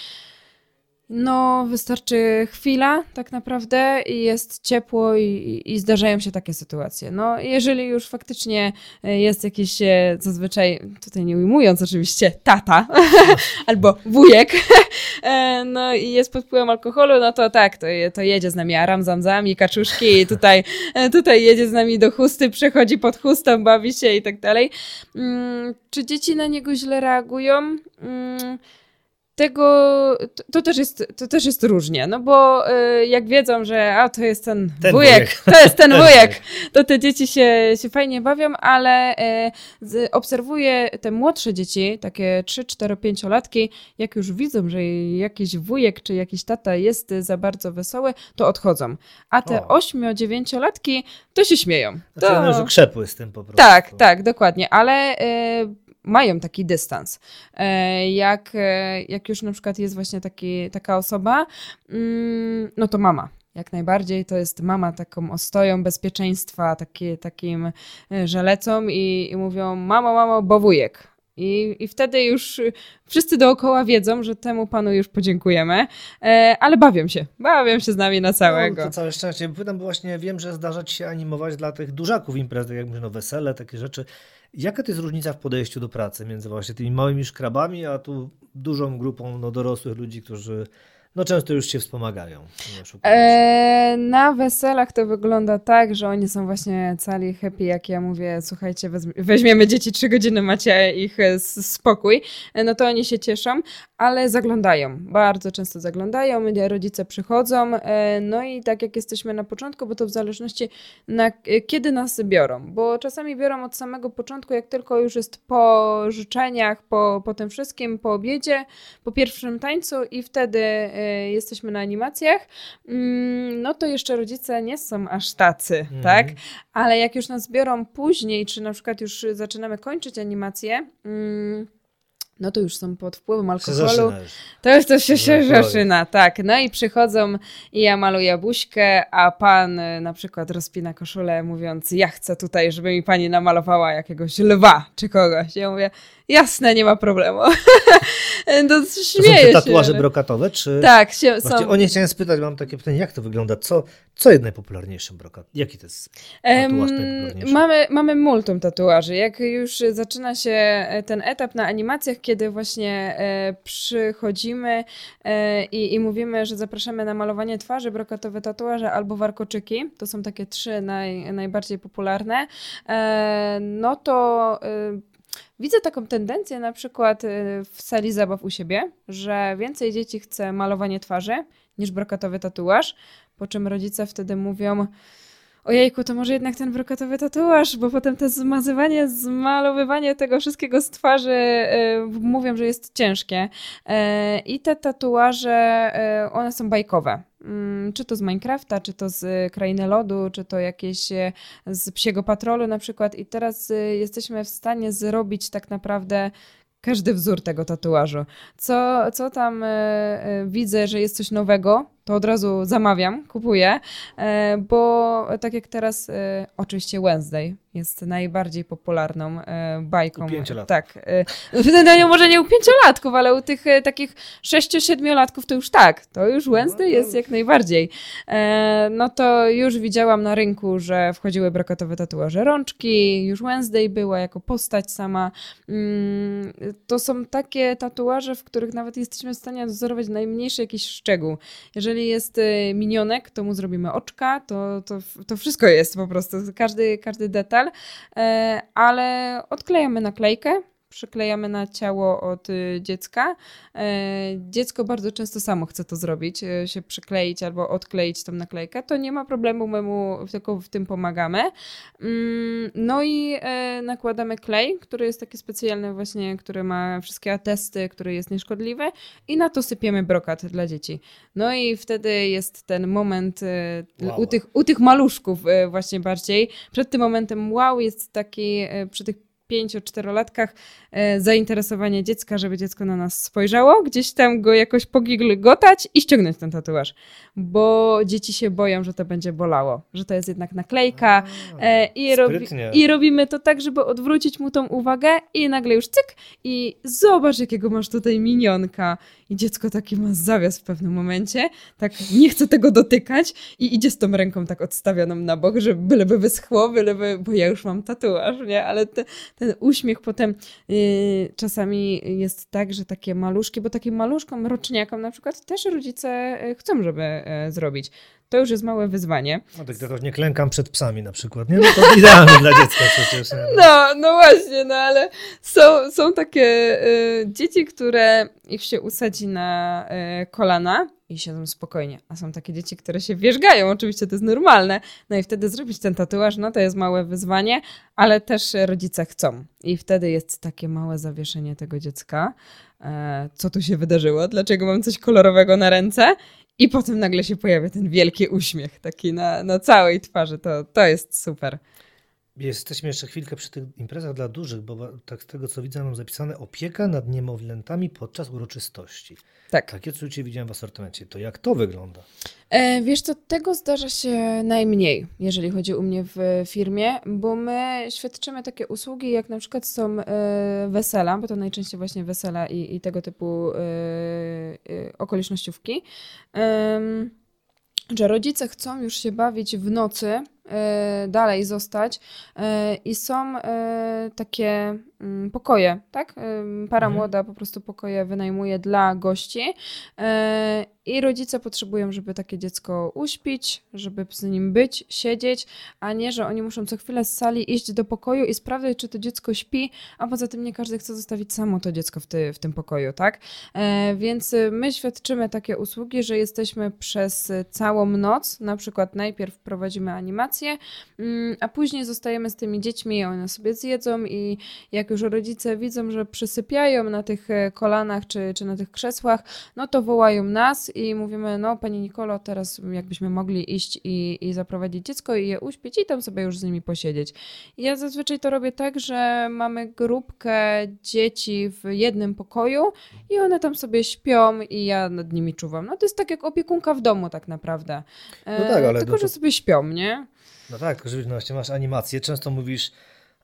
No, wystarczy chwila tak naprawdę i jest ciepło i, i zdarzają się takie sytuacje. No, jeżeli już faktycznie e, jest jakiś, e, zazwyczaj, tutaj nie ujmując oczywiście, tata albo wujek, e, no i jest pod wpływem alkoholu, no to tak, to, to jedzie z nami aram, zamzam i kaczuszki i tutaj, tutaj jedzie z nami do chusty, przechodzi pod chustą, bawi się i tak dalej. Mm, czy dzieci na niego źle reagują? Mm, tego to, to, też jest, to też jest różnie, no bo y, jak wiedzą, że a to jest ten, ten wujek, wujek, to jest ten, ten wujek, to te dzieci się, się fajnie bawią, ale y, z, obserwuję te młodsze dzieci, takie 3, 4, 5 latki, jak już widzą, że jakiś wujek czy jakiś tata jest za bardzo wesoły, to odchodzą. A te 8, 9 latki to się śmieją. Znaczy, to... że krzepły z tym po prostu. Tak, tak, dokładnie, ale y, mają taki dystans. E, jak, e, jak już na przykład jest właśnie taki, taka osoba, mm, no to mama. Jak najbardziej to jest mama taką ostoją bezpieczeństwa, taki, takim e, żelecą i, i mówią mamo, mamo, bo wujek. I, I wtedy już wszyscy dookoła wiedzą, że temu panu już podziękujemy, e, ale bawią się. Bawią się z nami na całego. No, to całe szczęście. Pytam, bo właśnie wiem, że zdarza ci się animować dla tych dużaków imprez, tak jak mówię, no wesele, takie rzeczy. Jaka to jest różnica w podejściu do pracy między właśnie tymi małymi szkrabami, a tu dużą grupą no, dorosłych ludzi, którzy no często już się wspomagają. E, na weselach to wygląda tak, że oni są właśnie cali happy, jak ja mówię, słuchajcie, weźmiemy dzieci trzy godziny, macie ich e, spokój, e, no to oni się cieszą, ale zaglądają, bardzo często zaglądają, rodzice przychodzą, no i tak jak jesteśmy na początku, bo to w zależności na kiedy nas biorą, bo czasami biorą od samego początku, jak tylko już jest po życzeniach, po, po tym wszystkim, po obiedzie, po pierwszym tańcu i wtedy jesteśmy na animacjach, mm, no to jeszcze rodzice nie są aż tacy, mm. tak? Ale jak już nas biorą później, czy na przykład już zaczynamy kończyć animację, mm, no to już są pod wpływem alkoholu. To już to się, się zaczyna, tak. No i przychodzą i ja maluję buźkę, a pan y, na przykład rozpina koszulę mówiąc, ja chcę tutaj, żeby mi pani namalowała jakiegoś lwa czy kogoś. Ja mówię, jasne, nie ma problemu. śmieję to są te tatuaże się. brokatowe, czy... Tak, się, są. O nie chciałem spytać, mam takie pytanie, jak to wygląda? Co, co jest najpopularniejszym brokat? Jaki to jest tatuaż najpopularniejszy? Mamy, mamy multum tatuaży. Jak już zaczyna się e, ten etap na animacjach, kiedy właśnie e, przychodzimy e, i, i mówimy, że zapraszamy na malowanie twarzy, brokatowe tatuaże albo warkoczyki, to są takie trzy naj, najbardziej popularne, e, no to e, Widzę taką tendencję na przykład e, w sali zabaw u siebie, że więcej dzieci chce malowanie twarzy niż brokatowy tatuaż, po czym rodzice wtedy mówią, ojejku, to może jednak ten brokatowy tatuaż, bo potem to zmazywanie, zmalowywanie tego wszystkiego z twarzy yy, mówią, że jest ciężkie. Yy, I te tatuaże, yy, one są bajkowe. Mm, czy to z Minecrafta, czy to z Krainy Lodu, czy to jakieś z Psiego Patrolu na przykład. I teraz jesteśmy w stanie zrobić tak naprawdę każdy wzór tego tatuażu. Co, co tam widzę, że jest coś nowego, to od razu zamawiam, kupuję, e, bo tak jak teraz, e, oczywiście Wednesday jest najbardziej popularną e, bajką. U pięciolatków. Tak. No, może nie u pięciolatków, ale u tych takich sześciu, siedmiolatków to już tak. To już Wednesday no, jest jak najbardziej. No to już widziałam na rynku, że wchodziły brokatowe tatuaże rączki, już Wednesday była jako postać sama. Mm, to są takie tatuaże, w których nawet jesteśmy w stanie dozorować najmniejszy jakiś szczegół. Jeżeli jeżeli jest y, minionek, to mu zrobimy oczka, to, to, to wszystko jest po prostu, każdy, każdy detal, e, ale odklejamy naklejkę, przyklejamy na ciało od y, dziecka. E, dziecko bardzo często samo chce to zrobić, e, się przykleić albo odkleić tą naklejkę. To nie ma problemu, my mu tylko w tym pomagamy. Mm, no i e, nakładamy klej, który jest taki specjalny właśnie, który ma wszystkie atesty, który jest nieszkodliwy i na to sypiemy brokat dla dzieci. No i wtedy jest ten moment wow. u, tych, u tych maluszków właśnie bardziej. Przed tym momentem wow jest taki przy tych pięcio-czterolatkach e, zainteresowanie dziecka, żeby dziecko na nas spojrzało, gdzieś tam go jakoś pogigotać i ściągnąć ten tatuaż, bo dzieci się boją, że to będzie bolało, że to jest jednak naklejka e, i, robi, i robimy to tak, żeby odwrócić mu tą uwagę i nagle już cyk i zobacz jakiego masz tutaj minionka i dziecko taki ma zawias w pewnym momencie, tak nie chce tego dotykać i idzie z tą ręką tak odstawioną na bok, że byleby wyschło, byleby, bo ja już mam tatuaż, nie? Ale te, ten uśmiech potem yy, czasami jest tak, że takie maluszki, bo takim maluszkom, roczniakom na przykład też rodzice y, chcą, żeby zrobić to już jest małe wyzwanie. No tak tylko nie klękam przed psami na przykład, nie? No to idealne dla dziecka przecież. Nie? No, no właśnie, no ale są, są takie y, dzieci, które ich się usadzi na y, kolana i siedzą spokojnie, a są takie dzieci, które się wierzgają, oczywiście to jest normalne, no i wtedy zrobić ten tatuaż, no to jest małe wyzwanie, ale też rodzice chcą i wtedy jest takie małe zawieszenie tego dziecka, e, co tu się wydarzyło, dlaczego mam coś kolorowego na ręce i potem nagle się pojawia ten wielki uśmiech taki na, na całej twarzy. To, to jest super. Jesteśmy jeszcze chwilkę przy tych imprezach dla dużych, bo tak z tego co widzę mam zapisane opieka nad niemowlętami podczas uroczystości. Tak. Takie coś widziałem w asortymencie. To jak to wygląda? E, wiesz co, tego zdarza się najmniej, jeżeli chodzi u mnie w firmie, bo my świadczymy takie usługi, jak na przykład są e, wesela, bo to najczęściej właśnie wesela i, i tego typu e, e okolicznościówki, że rodzice chcą już się bawić w nocy, E, dalej zostać e, i są e, takie mm, pokoje, tak? Para mhm. młoda po prostu pokoje wynajmuje dla gości i rodzice potrzebują, żeby takie dziecko uśpić, żeby z nim być, siedzieć, a nie, że oni muszą co chwilę z sali iść do pokoju i sprawdzać, czy to dziecko śpi, a poza tym nie każdy chce zostawić samo to dziecko w, ty, w tym pokoju, tak? Więc my świadczymy takie usługi, że jesteśmy przez całą noc, na przykład najpierw prowadzimy animację, Mm, a później zostajemy z tymi dziećmi, one sobie zjedzą i jak już rodzice widzą, że przysypiają na tych e, kolanach czy, czy na tych krzesłach, no to wołają nas i mówimy, no pani Nikolo, teraz jakbyśmy mogli iść i, i zaprowadzić dziecko i je uśpić i tam sobie już z nimi posiedzieć. Ja zazwyczaj to robię tak, że mamy grupkę dzieci w jednym pokoju i one tam sobie śpią i ja nad nimi czuwam. No to jest tak jak opiekunka w domu tak naprawdę. No tak, ale Tylko, to... że sobie śpią, nie? No tak, że właśnie masz animację. Często mówisz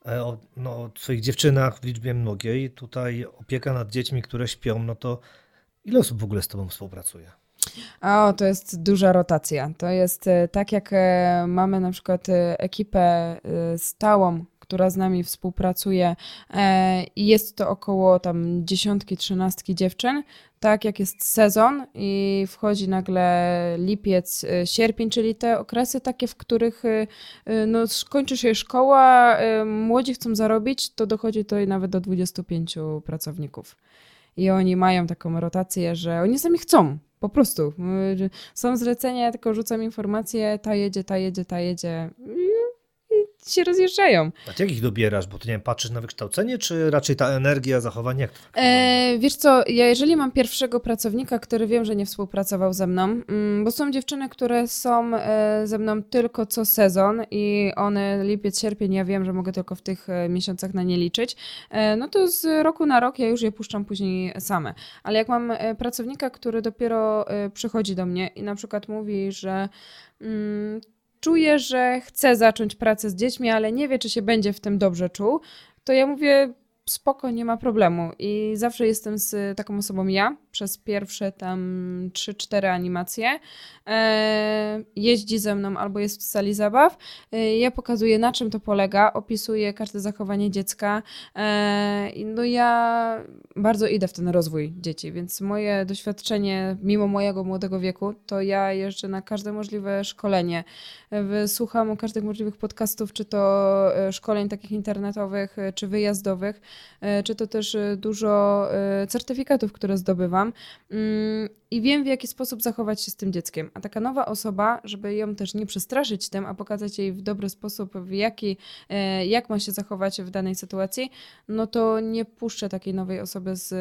e, o, no, o swoich dziewczynach w liczbie mnogiej. Tutaj opieka nad dziećmi, które śpią, no to ile osób w ogóle z tobą współpracuje? O, to jest duża rotacja. To jest e, tak, jak e, mamy na przykład ekipę stałą, która z nami współpracuje i jest to około tam dziesiątki, trzynastki dziewczyn, tak jak jest sezon i wchodzi nagle lipiec, sierpień, czyli te okresy takie, w których no, kończy się szkoła, młodzi chcą zarobić, to dochodzi to nawet do 25 pracowników. I oni mają taką rotację, że oni sami chcą, po prostu. Są zlecenia, tylko rzucam informacje, ta jedzie, ta jedzie, ta jedzie się rozjeżdżają. A jak ich dobierasz? Bo ty nie wiem, patrzysz na wykształcenie, czy raczej ta energia, zachowanie? Jak to tak e, wiesz co, ja jeżeli mam pierwszego pracownika, który wiem, że nie współpracował ze mną, mm, bo są dziewczyny, które są e, ze mną tylko co sezon i one lipiec, sierpień, ja wiem, że mogę tylko w tych e, miesiącach na nie liczyć, e, no to z roku na rok ja już je puszczam później same. Ale jak mam pracownika, który dopiero przychodzi do mnie i na przykład mówi, że mm, czuje, że chce zacząć pracę z dziećmi, ale nie wie, czy się będzie w tym dobrze czuł, to ja mówię, spoko, nie ma problemu. I zawsze jestem z taką osobą ja, przez pierwsze tam 3-4 animacje. E, jeździ ze mną albo jest w sali zabaw. E, ja pokazuję, na czym to polega, opisuję każde zachowanie dziecka. E, no ja bardzo idę w ten rozwój dzieci, więc moje doświadczenie, mimo mojego młodego wieku, to ja jeżdżę na każde możliwe szkolenie. Słucham każdych możliwych podcastów, czy to szkoleń takich internetowych, czy wyjazdowych, czy to też dużo certyfikatów, które zdobywam. Mm, i wiem, w jaki sposób zachować się z tym dzieckiem. A taka nowa osoba, żeby ją też nie przestraszyć tym, a pokazać jej w dobry sposób, w jaki, e, jak ma się zachować w danej sytuacji, no to nie puszczę takiej nowej osoby z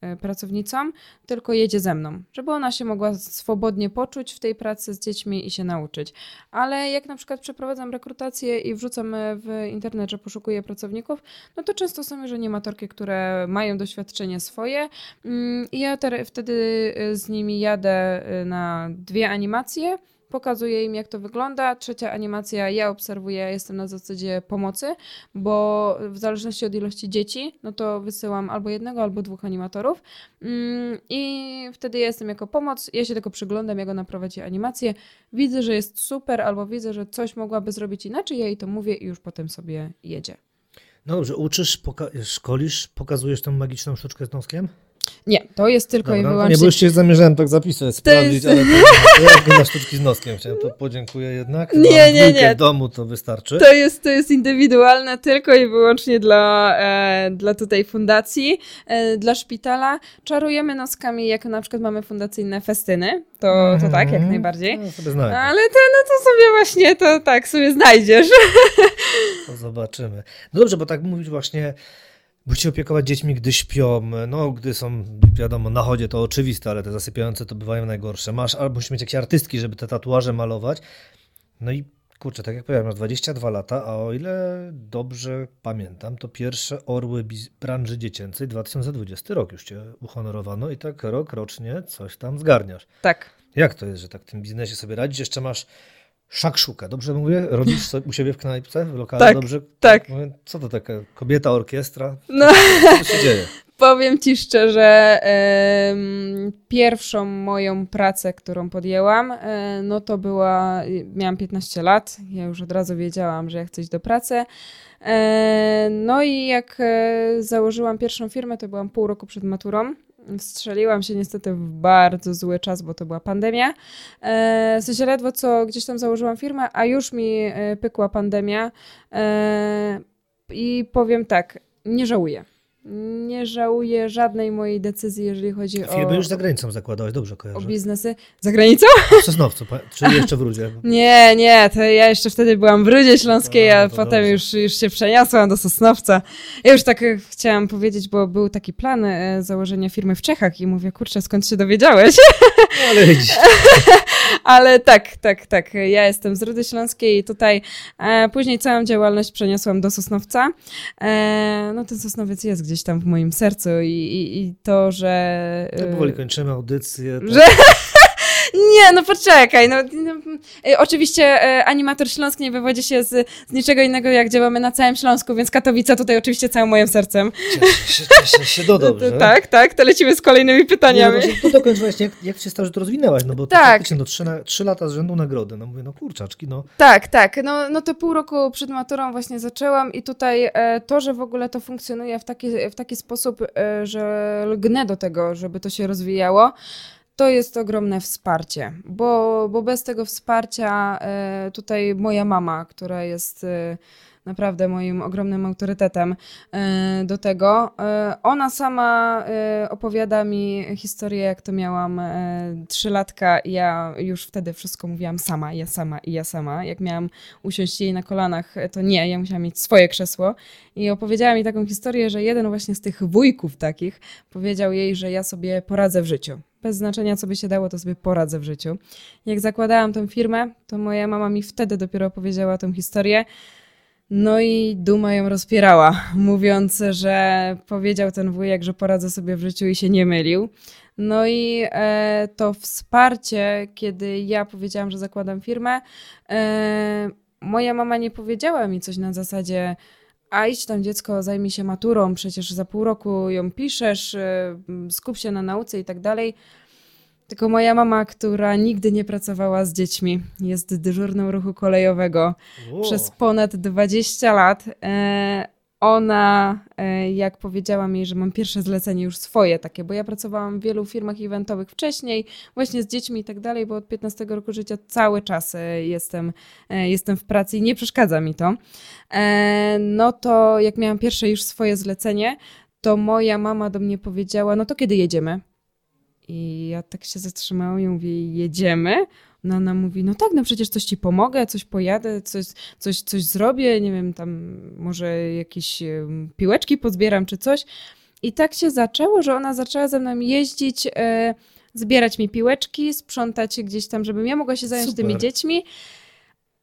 e, pracownicą, tylko jedzie ze mną, żeby ona się mogła swobodnie poczuć w tej pracy z dziećmi i się nauczyć. Ale jak na przykład przeprowadzam rekrutację i wrzucam w internet, że poszukuję pracowników, no to często są już animatorki, które mają doświadczenie swoje mm, i ja wtedy e, z nimi jadę y, na dwie animacje pokazuję im, jak to wygląda. Trzecia animacja, ja obserwuję, jestem na zasadzie pomocy, bo w zależności od ilości dzieci, no to wysyłam albo jednego, albo dwóch animatorów mm, i wtedy ja jestem jako pomoc, ja się tylko przyglądam, jak ona prowadzi animację, widzę, że jest super, albo widzę, że coś mogłaby zrobić inaczej, ja jej to mówię i już potem sobie jedzie. No dobrze, uczysz, poka- szkolisz, pokazujesz tą magiczną sztuczkę z noskiem? Nie, to jest tylko Dobra, i wyłącznie... Nie, bo już się zamierzałem tak zapisać, sprawdzić, jest- ale to, to jak na sztuczki z noskiem chciałem, to podziękuję jednak. Nie, Mam nie, nie. w domu to wystarczy. To jest, to jest indywidualne tylko i wyłącznie dla, e, dla tutaj fundacji, e, dla szpitala. Czarujemy noskami, jak na przykład mamy fundacyjne festyny, to, to tak, jak Mhm. najbardziej. No, sobie znajdę, Ale to, no to sobie właśnie, to tak sobie znajdziesz. to zobaczymy. No dobrze, bo tak mówić właśnie, musicie opiekować dziećmi, gdy śpią, no gdy są, wiadomo, na chodzie to oczywiste, ale te zasypiające to bywają najgorsze. Masz, albo musisz mieć jakieś artystki, żeby te tatuaże malować. No i kurczę, tak jak powiedziałem, masz 22 lata, a o ile dobrze pamiętam, to pierwsze orły branży dziecięcej 2020 rok już cię uhonorowano i tak rok rocznie coś tam zgarniasz. Tak. Jak to jest, że tak w tym biznesie sobie radzisz? Jeszcze masz szakszukę, dobrze mówię? Robisz u siebie w knajpce, w lokalu, Tak, dobrze? tak. Co to taka kobieta, orkiestra? No. Co się dzieje? Powiem ci szczerze, pierwszą moją pracę, którą podjęłam, e, no to była, miałam 15 lat, ja już od razu wiedziałam, że ja chcę iść do pracy. E, no i jak e, założyłam pierwszą firmę, to byłam pół roku przed maturą. Strzeliłam się niestety w bardzo zły czas, bo to była pandemia. E, w sensie ledwo co gdzieś tam założyłam firmę, a już mi e, pykła pandemia. E, I powiem tak, nie żałuję. Nie żałuję żadnej mojej decyzji, jeżeli chodzi o, Firmy już za granicą zakładałeś, dobrze o kojarzę. biznesy. Za granicą? W Sosnowcu, czy jeszcze w Rudzie? Nie, nie, to ja jeszcze wtedy byłam w Rudzie Śląskiej, A, a no potem dobrze. już, już się przeniosłam do Sosnowca. Ja już tak e, chciałam powiedzieć, bo był taki plan e, założenia firmy w Czechach i mówię, kurczę, skąd się dowiedziałeś? No, ale widzisz, Ale tak, tak, tak. Ja jestem z Rudy Śląskiej i tutaj e, później całą działalność przeniosłam do Sosnowca. E, no ten Sosnowiec jest gdzieś tam w moim sercu i, i, i to, że... e, tak powoli kończymy audycję. tak. że... Nie, no poczekaj. No, no, e, oczywiście e, animator śląski nie wywodzi się z, z niczego innego, jak działamy na całym Śląsku, więc Katowice tutaj oczywiście całym moim sercem. Cieszę się, cieszę się, no dobrze. Tak, tak, to lecimy z kolejnymi Nie, no pytaniami. to jak, jak się stało, że to rozwinęłaś, no bo to Tak. faktycznie no, trzy, na, trzy lata z rzędu nagrody, no mówię, no kurczaczki, no. Tak, tak. No, no to pół roku przed maturą właśnie zaczęłam i tutaj e, to, że w ogóle to funkcjonuje w taki, w taki sposób, e, że lgnę do tego, żeby to się rozwijało, to jest ogromne wsparcie, bo, bo bez tego wsparcia e, tutaj moja mama, która jest e, naprawdę moim ogromnym autorytetem e, do tego, e, ona sama e, opowiada mi historię, jak to miałam trzylatka i ja już wtedy wszystko mówiłam sama, ja sama i ja sama. Jak miałam usiąść jej na kolanach, to nie, ja musiałam mieć swoje krzesło i opowiedziała mi taką historię, że jeden właśnie z tych wujków takich powiedział jej, że ja sobie poradzę w życiu. Bez znaczenia, co by się dało, to sobie poradzę w życiu. Jak zakładałam tą firmę, to moja mama mi wtedy dopiero opowiedziała tą historię. No i duma ją rozpierała, mówiąc, że powiedział ten wujek, że poradzę sobie w życiu i się nie mylił. No i e, to wsparcie, kiedy ja powiedziałam, że zakładam firmę, e, moja mama nie powiedziała mi coś na zasadzie, a idź tam dziecko, zajmij się maturą, przecież za pół roku ją piszesz, e, skup się na nauce i tak dalej. Tylko moja mama, która nigdy nie pracowała z dziećmi, jest dyżurną ruchu kolejowego O, przez ponad 20 lat. E, ona, e, jak powiedziałam jej, że mam pierwsze zlecenie już swoje takie, bo ja pracowałam w wielu firmach eventowych wcześniej, właśnie z dziećmi i tak dalej, bo od 15 roku życia cały czas e, jestem, jestem w pracy i nie przeszkadza mi to. No to jak miałam pierwsze już swoje zlecenie, to moja mama do mnie powiedziała, no to kiedy jedziemy? I ja tak się zatrzymałam i mówię, jedziemy? No ona mówi, no tak, no przecież coś ci pomogę, coś pojadę, coś, coś, coś zrobię, nie wiem, tam może jakieś piłeczki pozbieram czy coś. I tak się zaczęło, że ona zaczęła ze mną jeździć, e, zbierać mi piłeczki, sprzątać gdzieś tam, żebym ja mogła się zająć Super. tymi dziećmi.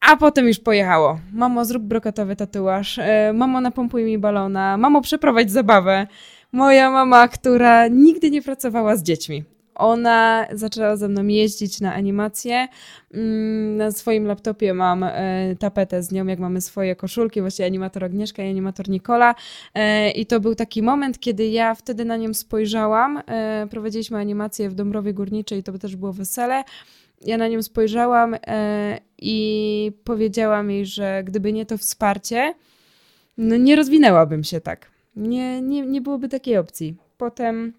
A potem już pojechało. Mamo, zrób brokatowy tatuaż. E, mamo, napompuj mi balona. Mamo, przeprowadź zabawę. Moja mama, która nigdy nie pracowała z dziećmi. Ona zaczęła ze mną jeździć na animacje. Mm, na swoim laptopie mam e, tapetę z nią, jak mamy swoje koszulki, właśnie animator Agnieszka i animator Nikola. E, I to był taki moment, kiedy ja wtedy na nią spojrzałam. E, prowadziliśmy animację w Dąbrowie Górniczej, to też było wesele. Ja na nią spojrzałam i powiedziałam jej, że gdyby nie to wsparcie, no nie rozwinęłabym się tak. Nie, nie, nie byłoby takiej opcji. Potem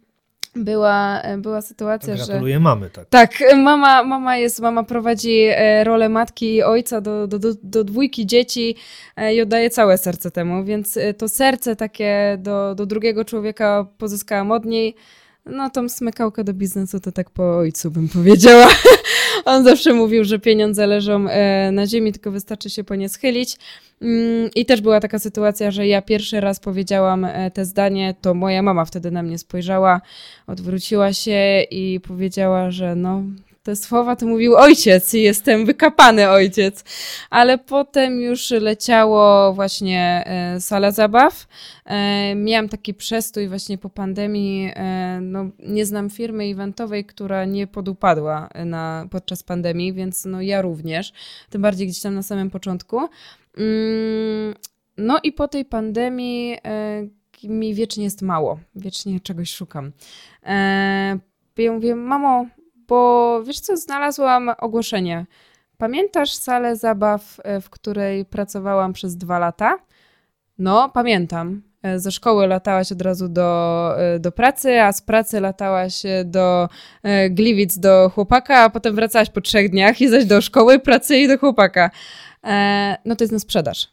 była, była sytuacja, że... Gratuluję mamy, tak. Tak, mama, mama jest, mama prowadzi e, rolę matki i ojca do, do, do, do dwójki dzieci e, i oddaje całe serce temu, więc e, to serce takie do, do drugiego człowieka pozyskałam od niej. No, tą smykałkę do biznesu to tak po ojcu bym powiedziała. On zawsze mówił, że pieniądze leżą e, na ziemi, tylko wystarczy się po nie schylić. Mm, I też była taka sytuacja, że ja pierwszy raz powiedziałam e, te zdanie, to moja mama wtedy na mnie spojrzała, odwróciła się i powiedziała, że no, te słowa to mówił ojciec i jestem wykapany ojciec. Ale potem już leciało właśnie e, sala zabaw. E, miałam taki przestój właśnie po pandemii. E, no, nie znam firmy eventowej, która nie podupadła na, podczas pandemii, więc no ja również. Tym bardziej gdzieś tam na samym początku. Mm, no i po tej pandemii mi wiecznie jest mało. Wiecznie czegoś szukam. Ja mówię, mamo, bo wiesz co, znalazłam ogłoszenie. Pamiętasz salę zabaw, e, w której pracowałam przez dwa lata? No, pamiętam. E, ze szkoły latałaś od razu do, e, do pracy, a z pracy latałaś do Gliwic do chłopaka, a potem wracałaś po trzech dniach i zaś do szkoły, pracy i do chłopaka. No to jest na sprzedaż.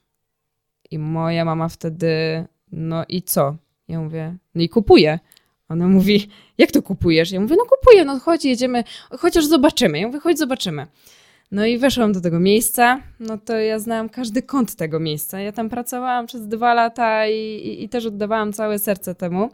I moja mama wtedy, no i co? Ja mówię, no i kupuję. Ona mówi, jak to kupujesz? Ja mówię, no kupuję, no chodź, jedziemy, chociaż zobaczymy. Ja mówię, chodź, zobaczymy. No i weszłam do tego miejsca, no to ja znałam każdy kąt tego miejsca. Ja tam pracowałam przez dwa lata i, i, i też oddawałam całe serce temu.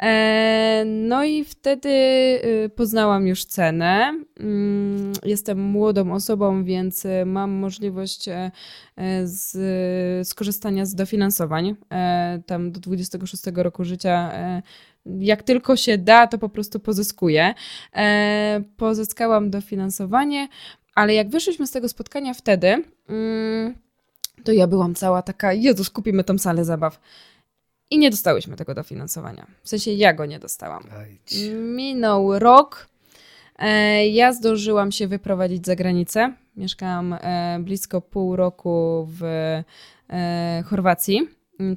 E, no i wtedy y, poznałam już cenę. Mm, jestem młodą osobą, więc y, mam możliwość e, e, z, skorzystania z dofinansowań. Tam do 26 roku życia jak tylko się da, to po prostu pozyskuję. Pozyskałam dofinansowanie, ale jak wyszliśmy z tego spotkania wtedy, mm, to ja byłam cała taka, Jezus, kupimy tą salę zabaw. I nie dostałyśmy tego dofinansowania. W sensie ja go nie dostałam. Minął rok. E, ja zdążyłam się wyprowadzić za granicę. Mieszkałam e, blisko pół roku w e, Chorwacji.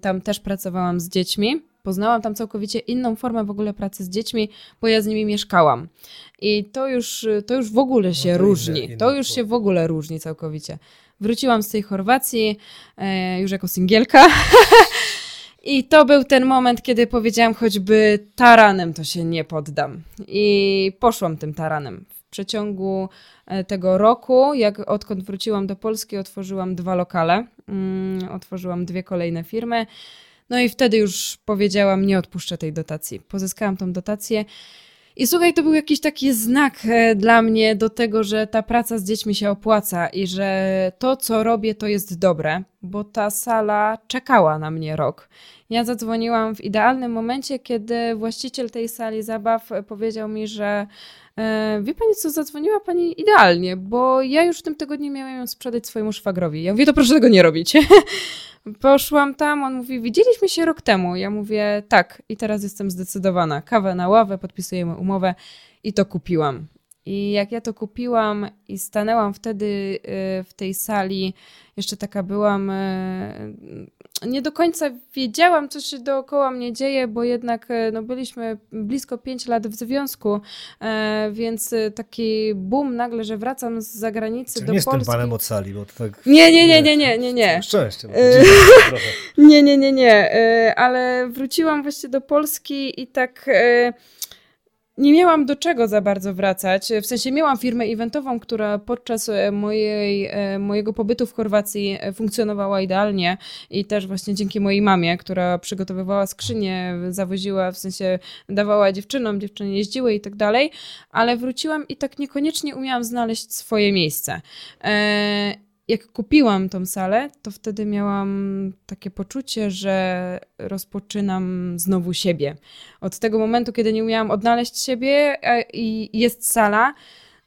Tam też pracowałam z dziećmi. Poznałam tam całkowicie inną formę w ogóle pracy z dziećmi, bo ja z nimi mieszkałam. I to już, to już w ogóle się no to różni. Inne, inne to już się w ogóle różni całkowicie. Wróciłam z tej Chorwacji już jako singielka. I to był ten moment, kiedy powiedziałam, choćby taranem to się nie poddam. I poszłam tym taranem. W przeciągu e, tego roku, jak odkąd wróciłam do Polski, otworzyłam dwa lokale, mm, otworzyłam dwie kolejne firmy. No i wtedy już powiedziałam, nie odpuszczę tej dotacji. Pozyskałam tą dotację. I słuchaj, to był jakiś taki znak e, dla mnie do tego, że ta praca z dziećmi się opłaca i że to, co robię, to jest dobre, bo ta sala czekała na mnie rok. Ja zadzwoniłam w idealnym momencie, kiedy właściciel tej sali zabaw powiedział mi, że e, wie pani co, zadzwoniła pani idealnie, bo ja już w tym tygodniu miałem ją sprzedać swojemu szwagrowi. Ja mówię, to proszę tego nie robić. Poszłam tam, on mówi, widzieliśmy się rok temu. Ja mówię, tak, i teraz jestem zdecydowana. Kawę na ławę, podpisujemy umowę i to kupiłam. I jak ja to kupiłam i stanęłam wtedy y, w tej sali, jeszcze taka byłam, y, nie do końca wiedziałam, co się dookoła mnie dzieje, bo jednak y, no, byliśmy blisko 5 lat w związku, więc taki boom nagle, że wracam z zagranicy do nie Polski. Nie tym panem ocali, bo to tak... Nie, nie, nie, nie, nie, nie. nie. Szczęście. nie, nie, nie, nie, ale wróciłam właśnie do Polski i tak nie miałam do czego za bardzo wracać. W sensie miałam firmę eventową, która podczas e, mojej, e, mojego pobytu w Chorwacji e, funkcjonowała idealnie i też właśnie dzięki mojej mamie, która przygotowywała skrzynie, zawoziła, w sensie dawała dziewczynom, dziewczyny jeździły i tak dalej, ale wróciłam i tak niekoniecznie umiałam znaleźć swoje miejsce. Jak kupiłam tą salę, to wtedy miałam takie poczucie, że rozpoczynam znowu siebie. Od tego momentu, kiedy nie umiałam odnaleźć siebie i jest sala,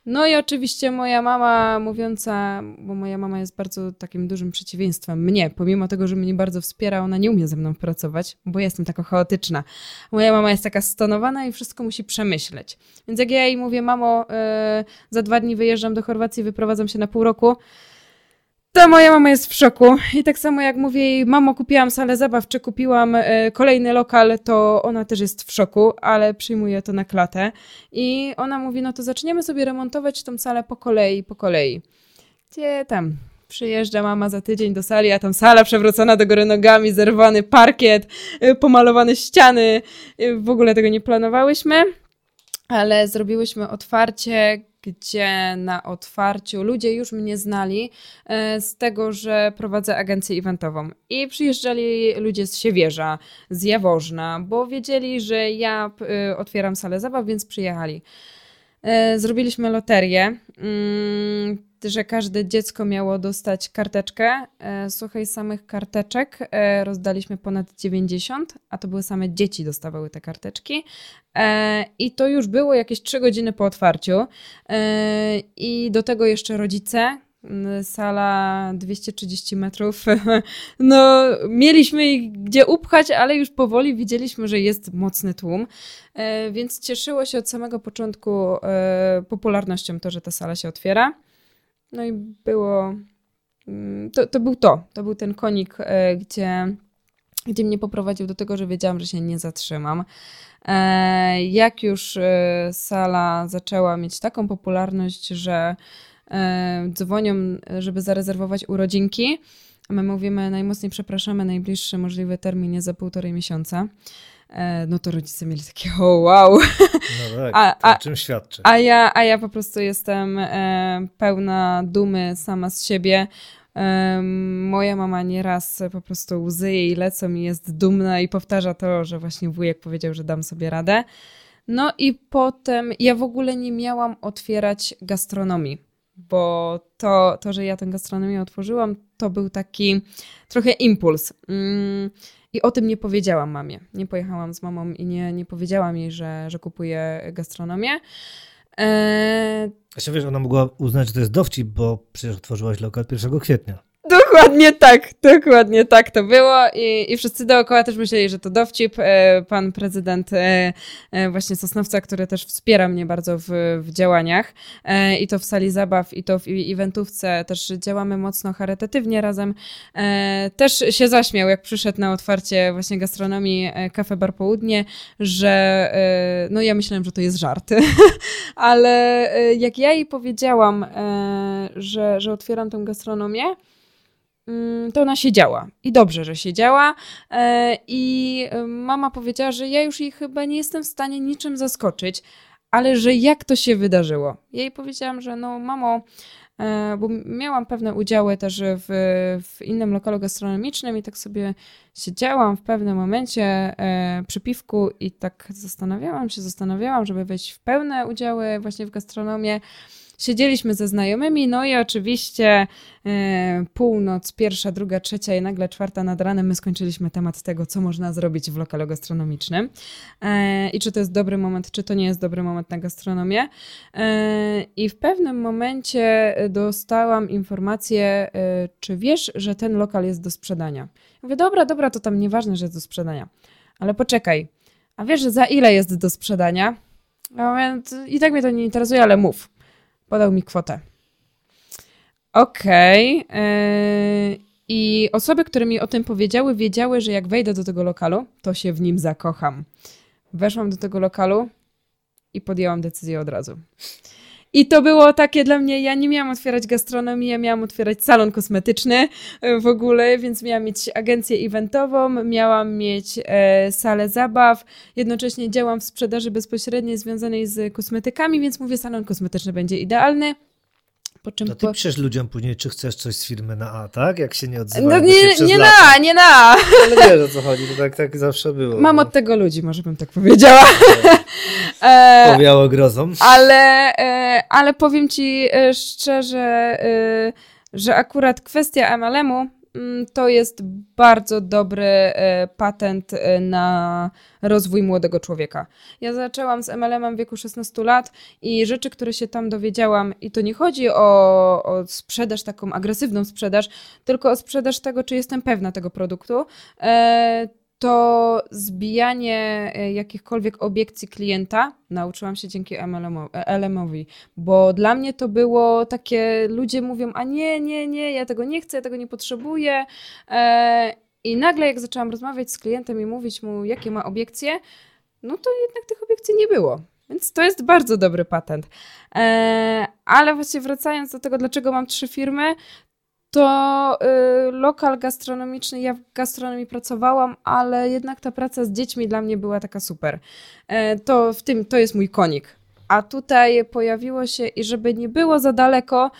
no i oczywiście moja mama mówiąca, bo moja mama jest bardzo takim dużym przeciwieństwem mnie, pomimo tego, że mnie bardzo wspiera, ona nie umie ze mną pracować, bo jestem taka chaotyczna. Moja mama jest taka stonowana i wszystko musi przemyśleć. Więc jak ja jej mówię, mamo, yy, za dwa dni wyjeżdżam do Chorwacji, wyprowadzam się na pół roku, to moja mama jest w szoku. I tak samo jak mówię jej, mamo, kupiłam salę zabaw, czy kupiłam y, kolejny lokal, to ona też jest w szoku, ale przyjmuje to na klatę. I ona mówi, no to zaczniemy sobie remontować tą salę po kolei, po kolei. Gdzie tam? Przyjeżdża mama za tydzień do sali, a tam sala przewrócona do góry nogami, zerwany parkiet, y, pomalowane ściany. Y, w ogóle tego nie planowałyśmy, ale zrobiłyśmy otwarcie, gdzie na otwarciu ludzie już mnie znali e, z tego, że prowadzę agencję eventową. I przyjeżdżali ludzie z Siewierza, z Jaworzna, bo wiedzieli, że ja e, otwieram salę zabaw, więc przyjechali. E, zrobiliśmy loterię. Mm, że każde dziecko miało dostać karteczkę. E, słuchaj, samych karteczek e, rozdaliśmy ponad 90, a to były same dzieci dostawały te karteczki. I to już było jakieś 3 godziny po otwarciu. I do tego jeszcze rodzice, sala 230 metrów. No, mieliśmy gdzie upchać, ale już powoli widzieliśmy, że jest mocny tłum, więc cieszyło się od samego początku popularnością to, że ta sala się otwiera. No i było. Mm, to, to był to. To był ten konik, e, gdzie, gdzie mnie poprowadził do tego, że wiedziałam, że się nie zatrzymam. E, jak już e, sala zaczęła mieć taką popularność, że dzwonią, żeby zarezerwować urodzinki, a my mówimy najmocniej przepraszamy, najbliższy możliwy termin jest za półtorej miesiąca. E, no to rodzice mieli takie, o wow. No tak, a, a, czym świadczy? A ja, a ja po prostu jestem e, pełna dumy sama z siebie. E, moja mama nieraz po prostu łzy jej lecą i jest dumna i powtarza to, że właśnie wujek powiedział, że dam sobie radę. No i potem ja w ogóle nie miałam otwierać gastronomii, bo to, to że ja tę gastronomię otworzyłam, to był taki trochę impuls. Mm, i o tym nie powiedziałam mamie. Nie pojechałam z mamą i nie, nie powiedziałam jej, że, że kupuję gastronomię. Eee... Się wiesz, ona mogła uznać, że to jest dowcip, bo przecież otworzyłaś lokal 1 kwietnia. Dokładnie tak, dokładnie tak to było i, i wszyscy dookoła też myśleli, że to dowcip. E, pan prezydent e, e, właśnie Sosnowca, który też wspiera mnie bardzo w, w działaniach i to w sali zabaw i to w eventówce też działamy mocno charytatywnie razem. Też się zaśmiał, jak przyszedł na otwarcie właśnie gastronomii Kafe Bar Południe, że no ja myślałem, że to jest żart, ale jak ja jej powiedziałam, że, że otwieram tę gastronomię, to ona siedziała. I dobrze, że siedziała. E, I e, mama powiedziała, że ja już jej chyba nie jestem w stanie niczym zaskoczyć, ale że jak to się wydarzyło. Ja jej powiedziałam, że no mamo, e, bo miałam pewne udziały też w, w innym lokalu gastronomicznym i tak sobie siedziałam w pewnym momencie przy piwku i tak zastanawiałam się, zastanawiałam, żeby wejść w pełne udziały właśnie w gastronomię. Siedzieliśmy ze znajomymi, no i oczywiście e, północ, pierwsza, druga, trzecia i nagle czwarta nad ranem my skończyliśmy temat tego, co można zrobić w lokalu gastronomicznym e, i czy to jest dobry moment, czy to nie jest dobry moment na gastronomię. E, I w pewnym momencie dostałam informację, e, czy wiesz, że ten lokal jest do sprzedania. Mówię, dobra, dobra, to tam nieważne, że jest do sprzedania. Ale poczekaj, a wiesz, za ile jest do sprzedania? Mówię, I tak mnie to nie interesuje, ale mów. Podał mi kwotę. Okej. Okay. Yy, I osoby, które mi o tym powiedziały, wiedziały, że jak wejdę do tego lokalu, to się w nim zakocham. Weszłam do tego lokalu i podjęłam decyzję od razu. I to było takie dla mnie, ja nie miałam otwierać gastronomii, ja miałam otwierać salon kosmetyczny e, w ogóle, więc miałam mieć agencję eventową, miałam mieć e, salę zabaw, jednocześnie działam w sprzedaży bezpośredniej związanej z kosmetykami, więc mówię, salon kosmetyczny będzie idealny. Po czym to ty po... piszesz ludziom później, czy chcesz coś z firmy na A, tak? Jak się nie odzywają. No nie, nie na A, nie na A. Ale wiesz o co chodzi, to tak, tak zawsze było. Mam no. od tego ludzi, może bym tak powiedziała. E, Powiało grozą. Ale, e, ale powiem ci e, szczerze, że akurat kwestia MLM-u mm, to jest bardzo dobry e, patent e, na rozwój młodego człowieka. Ja zaczęłam z MLM-em w wieku 16 lat i rzeczy, które się tam dowiedziałam, i to nie chodzi o, o sprzedaż, taką agresywną sprzedaż, tylko o sprzedaż tego, czy jestem pewna tego produktu. To zbijanie e, jakichkolwiek obiekcji klienta nauczyłam się dzięki LM-owi, bo dla mnie to było takie, ludzie mówią, a nie, nie, nie, ja tego nie chcę, ja tego nie potrzebuję. E, I nagle jak zaczęłam rozmawiać z klientem i mówić mu, jakie ma obiekcje, no to jednak tych obiekcji nie było. Więc to jest bardzo dobry patent. E, ale właśnie wracając do tego, dlaczego mam trzy firmy, to y, lokal gastronomiczny, ja w gastronomii pracowałam, ale jednak ta praca z dziećmi dla mnie była taka super. E, to w tym, to jest mój konik. A tutaj pojawiło się, i żeby nie było za daleko,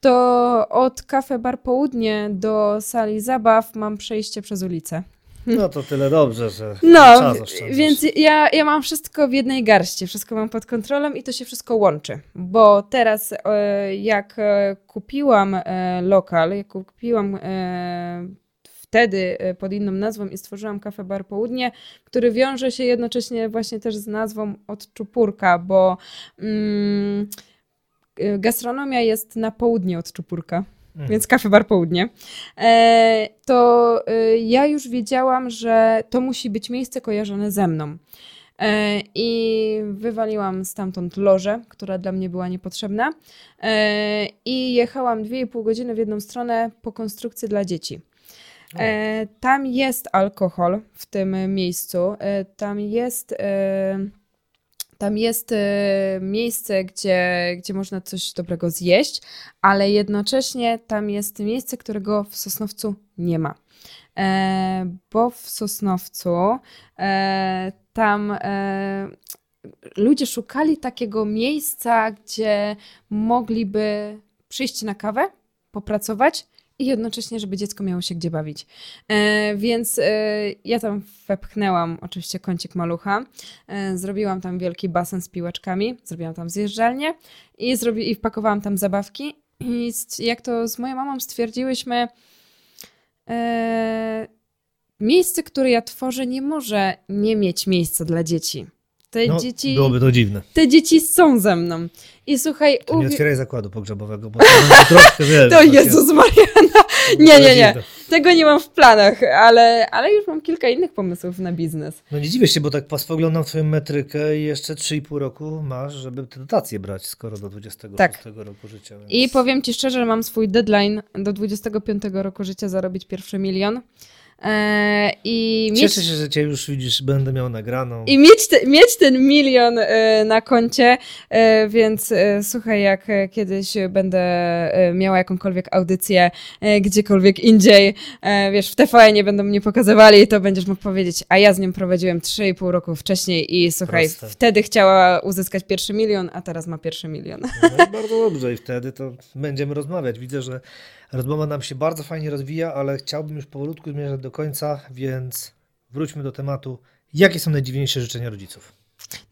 to od kafe Bar Południe do sali zabaw mam przejście przez ulicę. No to tyle dobrze, że no, czas więc ja, ja mam wszystko w jednej garści, wszystko mam pod kontrolą i to się wszystko łączy, bo teraz e, jak e, kupiłam e, lokal, jak kupiłam wtedy pod inną nazwą i stworzyłam Kafe Bar Południe, który wiąże się jednocześnie właśnie też z nazwą od Czupurka, bo mm, gastronomia jest na południe od Czupurka. Mhm. więc kafe bar południe, e, to e, ja już wiedziałam, że to musi być miejsce kojarzone ze mną. E, I wywaliłam stamtąd lożę, która dla mnie była niepotrzebna. I jechałam 2,5 godziny w jedną stronę po konstrukcji dla dzieci. Tam jest alkohol w tym miejscu. Tam jest tam jest e, miejsce, gdzie, gdzie można coś dobrego zjeść, ale jednocześnie tam jest miejsce, którego w Sosnowcu nie ma. E, bo w Sosnowcu e, tam ludzie szukali takiego miejsca, gdzie mogliby przyjść na kawę, popracować i jednocześnie, żeby dziecko miało się gdzie bawić. E, więc e, ja tam wepchnęłam oczywiście kącik malucha, e, zrobiłam tam wielki basen z piłeczkami, zrobiłam tam zjeżdżalnię i, zrobi, i wpakowałam tam zabawki. I jak to z moją mamą stwierdziłyśmy, e, miejsce, które ja tworzę, nie może nie mieć miejsca dla dzieci. Te no, dzieci. Byłoby to dziwne. Te dzieci są ze mną. I słuchaj. To nie otwieraj zakładu pogrzebowego, bo to troszkę wiesz. To Jezus Mariana. Nie, nie, nie. Tego nie mam w planach, ale, ale już mam kilka innych pomysłów na biznes. No nie dziwię się, bo tak spoglądam w twoją metrykę i jeszcze 3,5 roku masz, żeby te dotacje brać, skoro do 26 tak. roku życia. Więc... I powiem ci szczerze, że mam swój deadline do 25 roku życia zarobić pierwszy milion. E, I mieć... Cieszę się, że cię już widzisz, będę miał nagraną. I mieć, te, mieć ten milion e, na koncie, e, więc słuchaj, jak kiedyś będę miała jakąkolwiek audycję gdziekolwiek indziej, wiesz, w TVN nie będą mnie pokazywali, to będziesz mógł powiedzieć, a ja z nią prowadziłem 3,5 roku wcześniej i słuchaj, Proste. wtedy chciała uzyskać pierwszy milion, a teraz ma pierwszy milion. No bardzo dobrze i wtedy to będziemy rozmawiać. Widzę, że Rozmowa nam się bardzo fajnie rozwija, ale chciałbym już powolutku zmierzać do końca, więc wróćmy do tematu. Jakie są najdziwniejsze życzenia rodziców?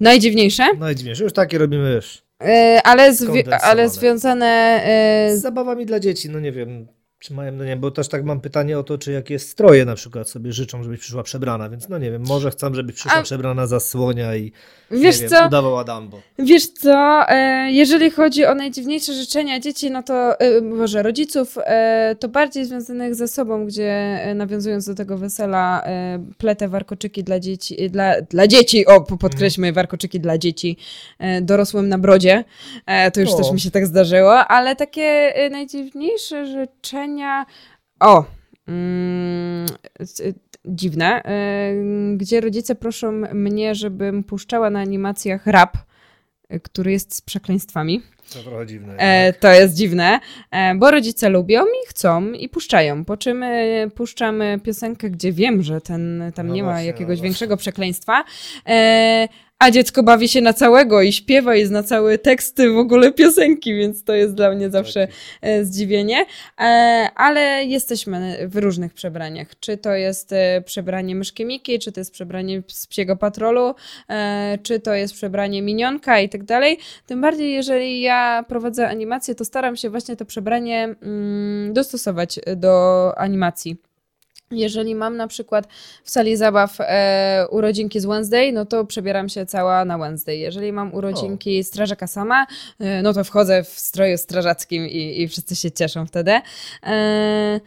Najdziwniejsze? Najdziwniejsze. Już takie robimy już. Yy, ale, zwi- ale związane. Yy... Z zabawami dla dzieci, no nie wiem czy mają, no nie, bo też tak mam pytanie o to, czy jakie stroje na przykład sobie życzą, żebyś przyszła przebrana, więc no nie wiem, może chcę, żebyś przyszła A... przebrana za słonia i wiesz co? udawała Dumbo. Wiesz co, e, jeżeli chodzi o najdziwniejsze życzenia dzieci, no to e, może rodziców, e, to bardziej związanych ze sobą, gdzie nawiązując do tego wesela pletę warkoczyki dla dzieci, dla, dla dzieci, o podkreślmy, mm. warkoczyki dla dzieci dorosłym na brodzie, to już o. też mi się tak zdarzyło, ale takie najdziwniejsze życzenia o, mm, dziwne, y, gdzie rodzice proszą mnie, żebym puszczała na animacjach rap, y, który jest z przekleństwami. To trochę dziwne. E, to jest dziwne, e, bo rodzice lubią i chcą i puszczają. Po czym e, puszczamy piosenkę, gdzie wiem, że ten, tam no nie właśnie, ma jakiegoś no większego przekleństwa. E, a dziecko bawi się na całego i śpiewa i zna całe teksty w ogóle piosenki, więc to jest dla mnie zawsze e, zdziwienie. E, ale jesteśmy w różnych przebraniach. Czy to jest e, przebranie myszki Miki, czy to jest przebranie z psiego patrolu, czy to jest przebranie minionka i tak dalej. Tym bardziej, jeżeli ja prowadzę animację, to staram się właśnie to przebranie mm, dostosować do animacji. Jeżeli mam na przykład w sali zabaw e, urodzinki z Wednesday, no to przebieram się cała na Wednesday. Jeżeli mam urodzinki o. strażaka sama, e, no to wchodzę w stroju strażackim i, i wszyscy się cieszą wtedy. E,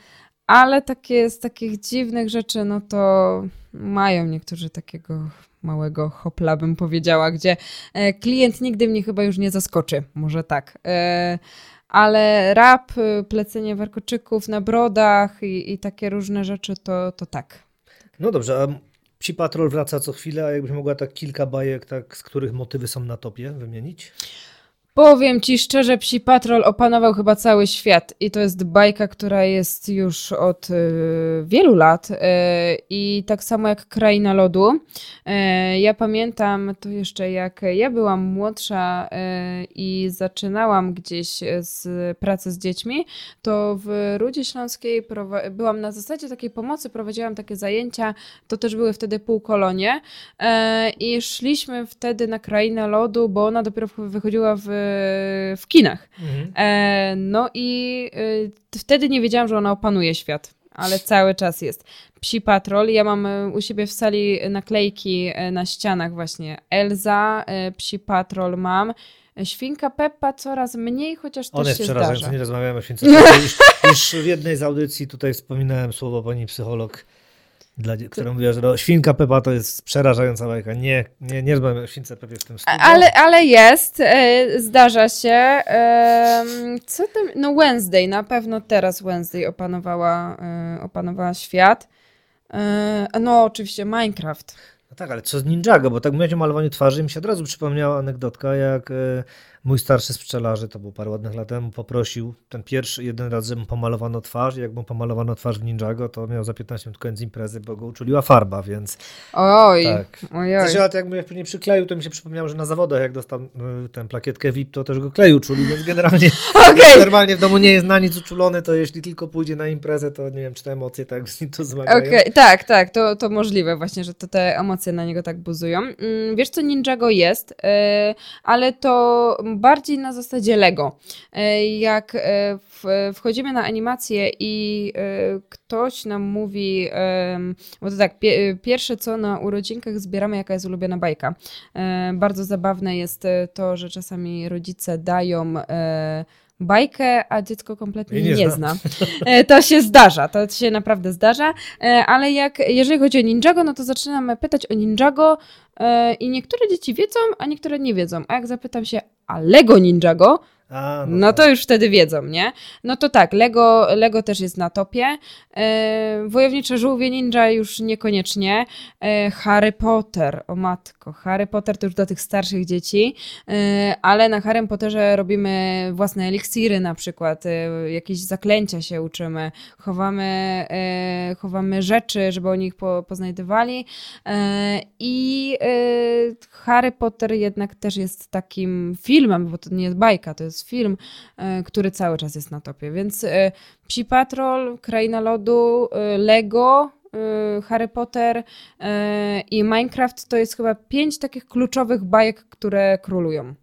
ale takie z takich dziwnych rzeczy, no to mają niektórzy takiego małego hopla, bym powiedziała, gdzie e, klient nigdy mnie chyba już nie zaskoczy. Może tak. E, ale rap, y, plecenie warkoczyków na brodach i, i takie różne rzeczy, to, to tak. No dobrze, a Psi Patrol wraca co chwilę, a jakbyś mogła tak kilka bajek, tak, z których motywy są na topie, wymienić? Powiem ci szczerze, Psi Patrol opanował chyba cały świat i to jest bajka, która jest już od y, wielu lat y, i tak samo jak Kraina Lodu. Y, ja pamiętam to jeszcze jak ja byłam młodsza y, i zaczynałam gdzieś z pracy z dziećmi, to w Rudzie Śląskiej byłam na zasadzie takiej pomocy, prowadziłam takie zajęcia, to też były wtedy półkolonie y, i szliśmy wtedy na Krainę Lodu, bo ona dopiero wychodziła w w kinach. Mhm. E, no i e, wtedy nie wiedziałam, że ona opanuje świat, ale cały czas jest. Psi Patrol, ja mam e, u siebie w sali naklejki e, na ścianach właśnie. Elza, Psi Patrol mam. Świnka Peppa coraz mniej, chociaż One też się zdarza. nie rozmawiamy o śwince Peppa. Już, już w jednej z audycji tutaj wspominałem słowo pani psycholog dla, która mówiła, że no, świnka Pepa to jest przerażająca bajka. Nie, nie, nie rozmawiam o śwince Pepie w tym studiu. Ale, ale jest, e, zdarza się. co tam? No Wednesday, na pewno teraz Wednesday opanowała, e, opanowała świat. E, no oczywiście Minecraft. No tak, ale co z Ninjago, bo tak mówię o malowaniu twarzy mi się od razu przypomniała anegdotka, jak Mój starszy z pszczelarzy, to było parę ładnych lat temu, poprosił ten pierwszy, jeden raz, mu pomalowano twarz jak mu pomalowano twarz w Ninjago, to miał za 15 minut koniec imprezy, bo go uczuliła farba, więc... Oj, tak. ojoj. Zresztą jak mnie później przykleił, to mi się przypomniało, że na zawodach, jak dostał y, tę plakietkę VIP, to też go klej uczuli, więc generalnie okay. normalnie w domu nie jest na nic uczulony, to jeśli tylko pójdzie na imprezę, to nie wiem, czy te emocje tak z nim to zmagają. Okay. Tak, tak, to, to możliwe właśnie, że to te emocje na niego tak buzują. Mm, wiesz, co Ninjago jest, yy, ale to bardziej na zasadzie Lego. E, jak e, wchodzimy na animację i e, ktoś nam mówi, bo to tak, pierwsze co na urodzinkach zbieramy, jaka jest ulubiona bajka. Bardzo zabawne jest to, że czasami rodzice dają bajkę, a dziecko kompletnie nie, nie zna. To się zdarza, to się naprawdę zdarza, ale jak, jeżeli chodzi o Ninjago, no to zaczynamy pytać o Ninjago i niektóre dzieci wiedzą, a niektóre nie wiedzą. A jak zapytam się, a Lego Ninjago, a, no, no, to tak. już wtedy wiedzą, nie? No to tak, Lego, Lego też jest na topie. E, Wojownicze żółwie ninja już niekoniecznie. E, Harry Potter, o matko, Harry Potter to już do tych starszych dzieci, e, ale na Harry Potterze robimy własne eliksiry na przykład, e, jakieś zaklęcia się uczymy, chowamy, e, chowamy rzeczy, żeby oni ich po, poznajdywali e, i Harry Potter jednak też jest takim filmem, bo to nie jest bajka, to jest jest film, e, który cały czas jest na topie. Więc e, Psi Patrol, Kraina Lodu, e, Lego, Harry Potter i Minecraft to jest chyba pięć takich kluczowych bajek, które królują.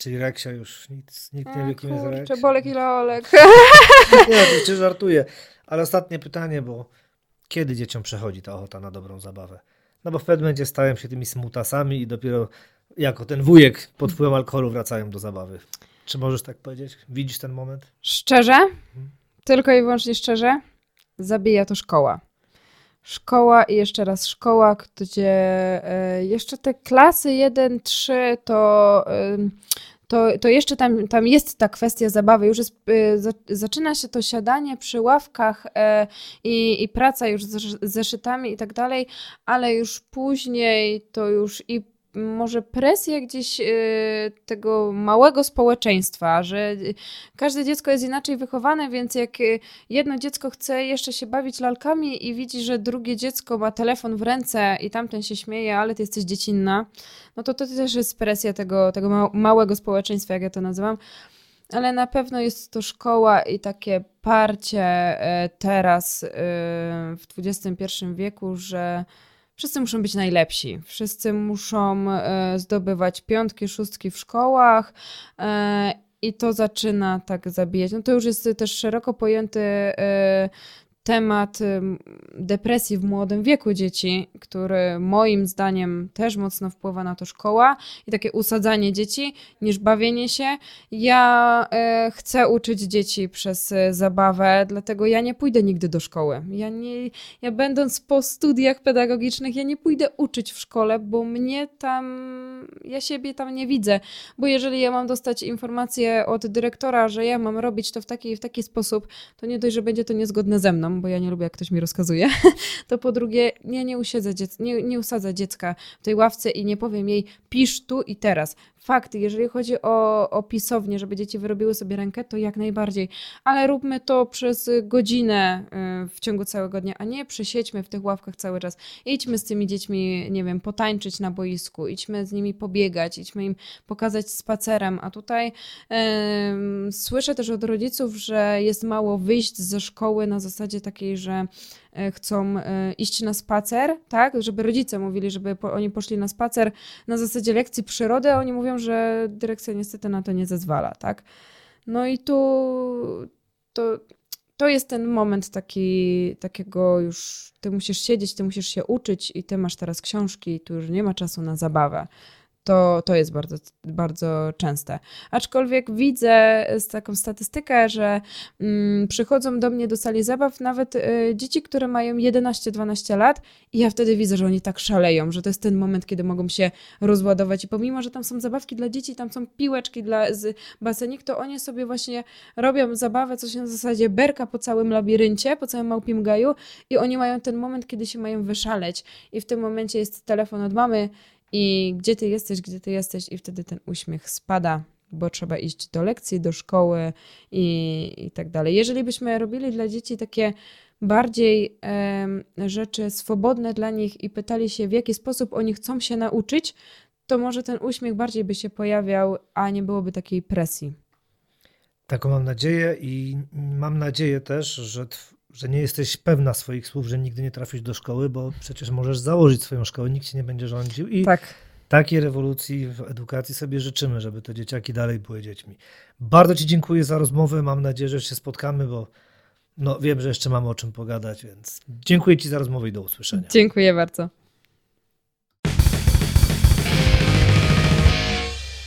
Czyli Reksia już nic, nikt nie wie, kim jest Reksia. Bolek i Lolek. nie, oczywiście żartuję. Ale ostatnie pytanie, bo kiedy dzieciom przechodzi ta ochota na dobrą zabawę? No bo w pewnym momencie stają się tymi smutasami i dopiero jako ten wujek pod wpływem alkoholu wracają do zabawy. Czy możesz tak powiedzieć? Widzisz ten moment? Szczerze, mhm. tylko i wyłącznie szczerze, zabija to szkoła. Szkoła i jeszcze raz szkoła, gdzie e, jeszcze te klasy 1-3 to, to, to jeszcze tam, tam jest ta kwestia zabawy. Już jest, e, zaczyna się to siadanie przy ławkach e, i, i praca już z zeszytami i tak dalej, ale już później to już i może presja gdzieś y, tego małego społeczeństwa, że y, każde dziecko jest inaczej wychowane, więc jak y, jedno dziecko chce jeszcze się bawić lalkami i widzi, że drugie dziecko ma telefon w ręce i tamten się śmieje, ale ty jesteś dziecinna, no to to też jest presja tego, tego małego społeczeństwa, jak ja to nazywam. Ale na pewno jest to szkoła i takie parcie teraz w XXI wieku, że wszyscy muszą być najlepsi. Wszyscy muszą e, zdobywać piątki, szóstki w szkołach. E, I to zaczyna tak zabijać. No to już jest też szeroko pojęty e, temat depresji w młodym wieku dzieci, który moim zdaniem też mocno wpływa na to szkoła i takie usadzanie dzieci niż bawienie się. Ja e, chcę uczyć dzieci przez e, zabawę, dlatego ja nie pójdę nigdy do szkoły. Ja, nie, ja będąc po studiach pedagogicznych, ja nie pójdę uczyć w szkole, bo mnie tam, ja siebie tam nie widzę, bo jeżeli ja mam dostać informację od dyrektora, że ja mam robić to w taki w taki sposób, to nie dość, że będzie to niezgodne ze mną, bo ja nie lubię, jak ktoś mi rozkazuje, to po drugie, ja nie, usiedzę dziec- nie, nie usadzę dziecka w tej ławce i nie powiem jej, pisz tu i teraz. Fakty, jeżeli chodzi o, o pisownię, żeby dzieci wyrobiły sobie rękę, to jak najbardziej, ale róbmy to przez godzinę y, w ciągu całego dnia, a nie przesiedźmy w tych ławkach cały czas. Idźmy z tymi dziećmi, nie wiem, potańczyć na boisku, idźmy z nimi pobiegać, idźmy im pokazać spacerem, a tutaj słyszę też od rodziców, że jest mało wyjść ze szkoły na zasadzie takiej, że E, chcą e, iść na spacer, tak, żeby rodzice mówili, żeby oni poszli na spacer na zasadzie lekcji przyrody, a oni mówią, że dyrekcja niestety na to nie zezwala, tak. No i tu to, to jest ten moment taki, takiego już, ty musisz siedzieć, ty musisz się uczyć i ty masz teraz książki, tu już nie ma czasu na zabawę to, to jest bardzo, bardzo częste. Aczkolwiek widzę taką statystykę, że mm, przychodzą do mnie do sali zabaw nawet y, dzieci, które mają 11-12 lat i ja wtedy widzę, że oni tak szaleją, że to jest ten moment, kiedy mogą się rozładować i pomimo, że tam są zabawki dla dzieci, tam są piłeczki dla, z basenik, to oni sobie właśnie robią zabawę, coś na zasadzie berka po całym labiryncie, po całym małpim gaju i oni mają ten moment, kiedy się mają wyszaleć i w tym momencie jest telefon od mamy, i gdzie ty jesteś, gdzie ty jesteś, i wtedy ten uśmiech spada, bo trzeba iść do lekcji, do szkoły i, i tak dalej. Jeżeli byśmy robili dla dzieci takie bardziej e, rzeczy swobodne dla nich i pytali się, w jaki sposób oni chcą się nauczyć, to może ten uśmiech bardziej by się pojawiał, a nie byłoby takiej presji. Taką mam nadzieję i mam nadzieję też, że że nie jesteś pewna swoich słów, że nigdy nie trafisz do szkoły, bo przecież możesz założyć swoją szkołę, nikt ci nie będzie rządził. I tak. takiej rewolucji w edukacji sobie życzymy, żeby te dzieciaki dalej były dziećmi. Bardzo Ci dziękuję za rozmowę. Mam nadzieję, że się spotkamy, bo no, wiem, że jeszcze mamy o czym pogadać, więc dziękuję Ci za rozmowę i do usłyszenia. Dziękuję bardzo.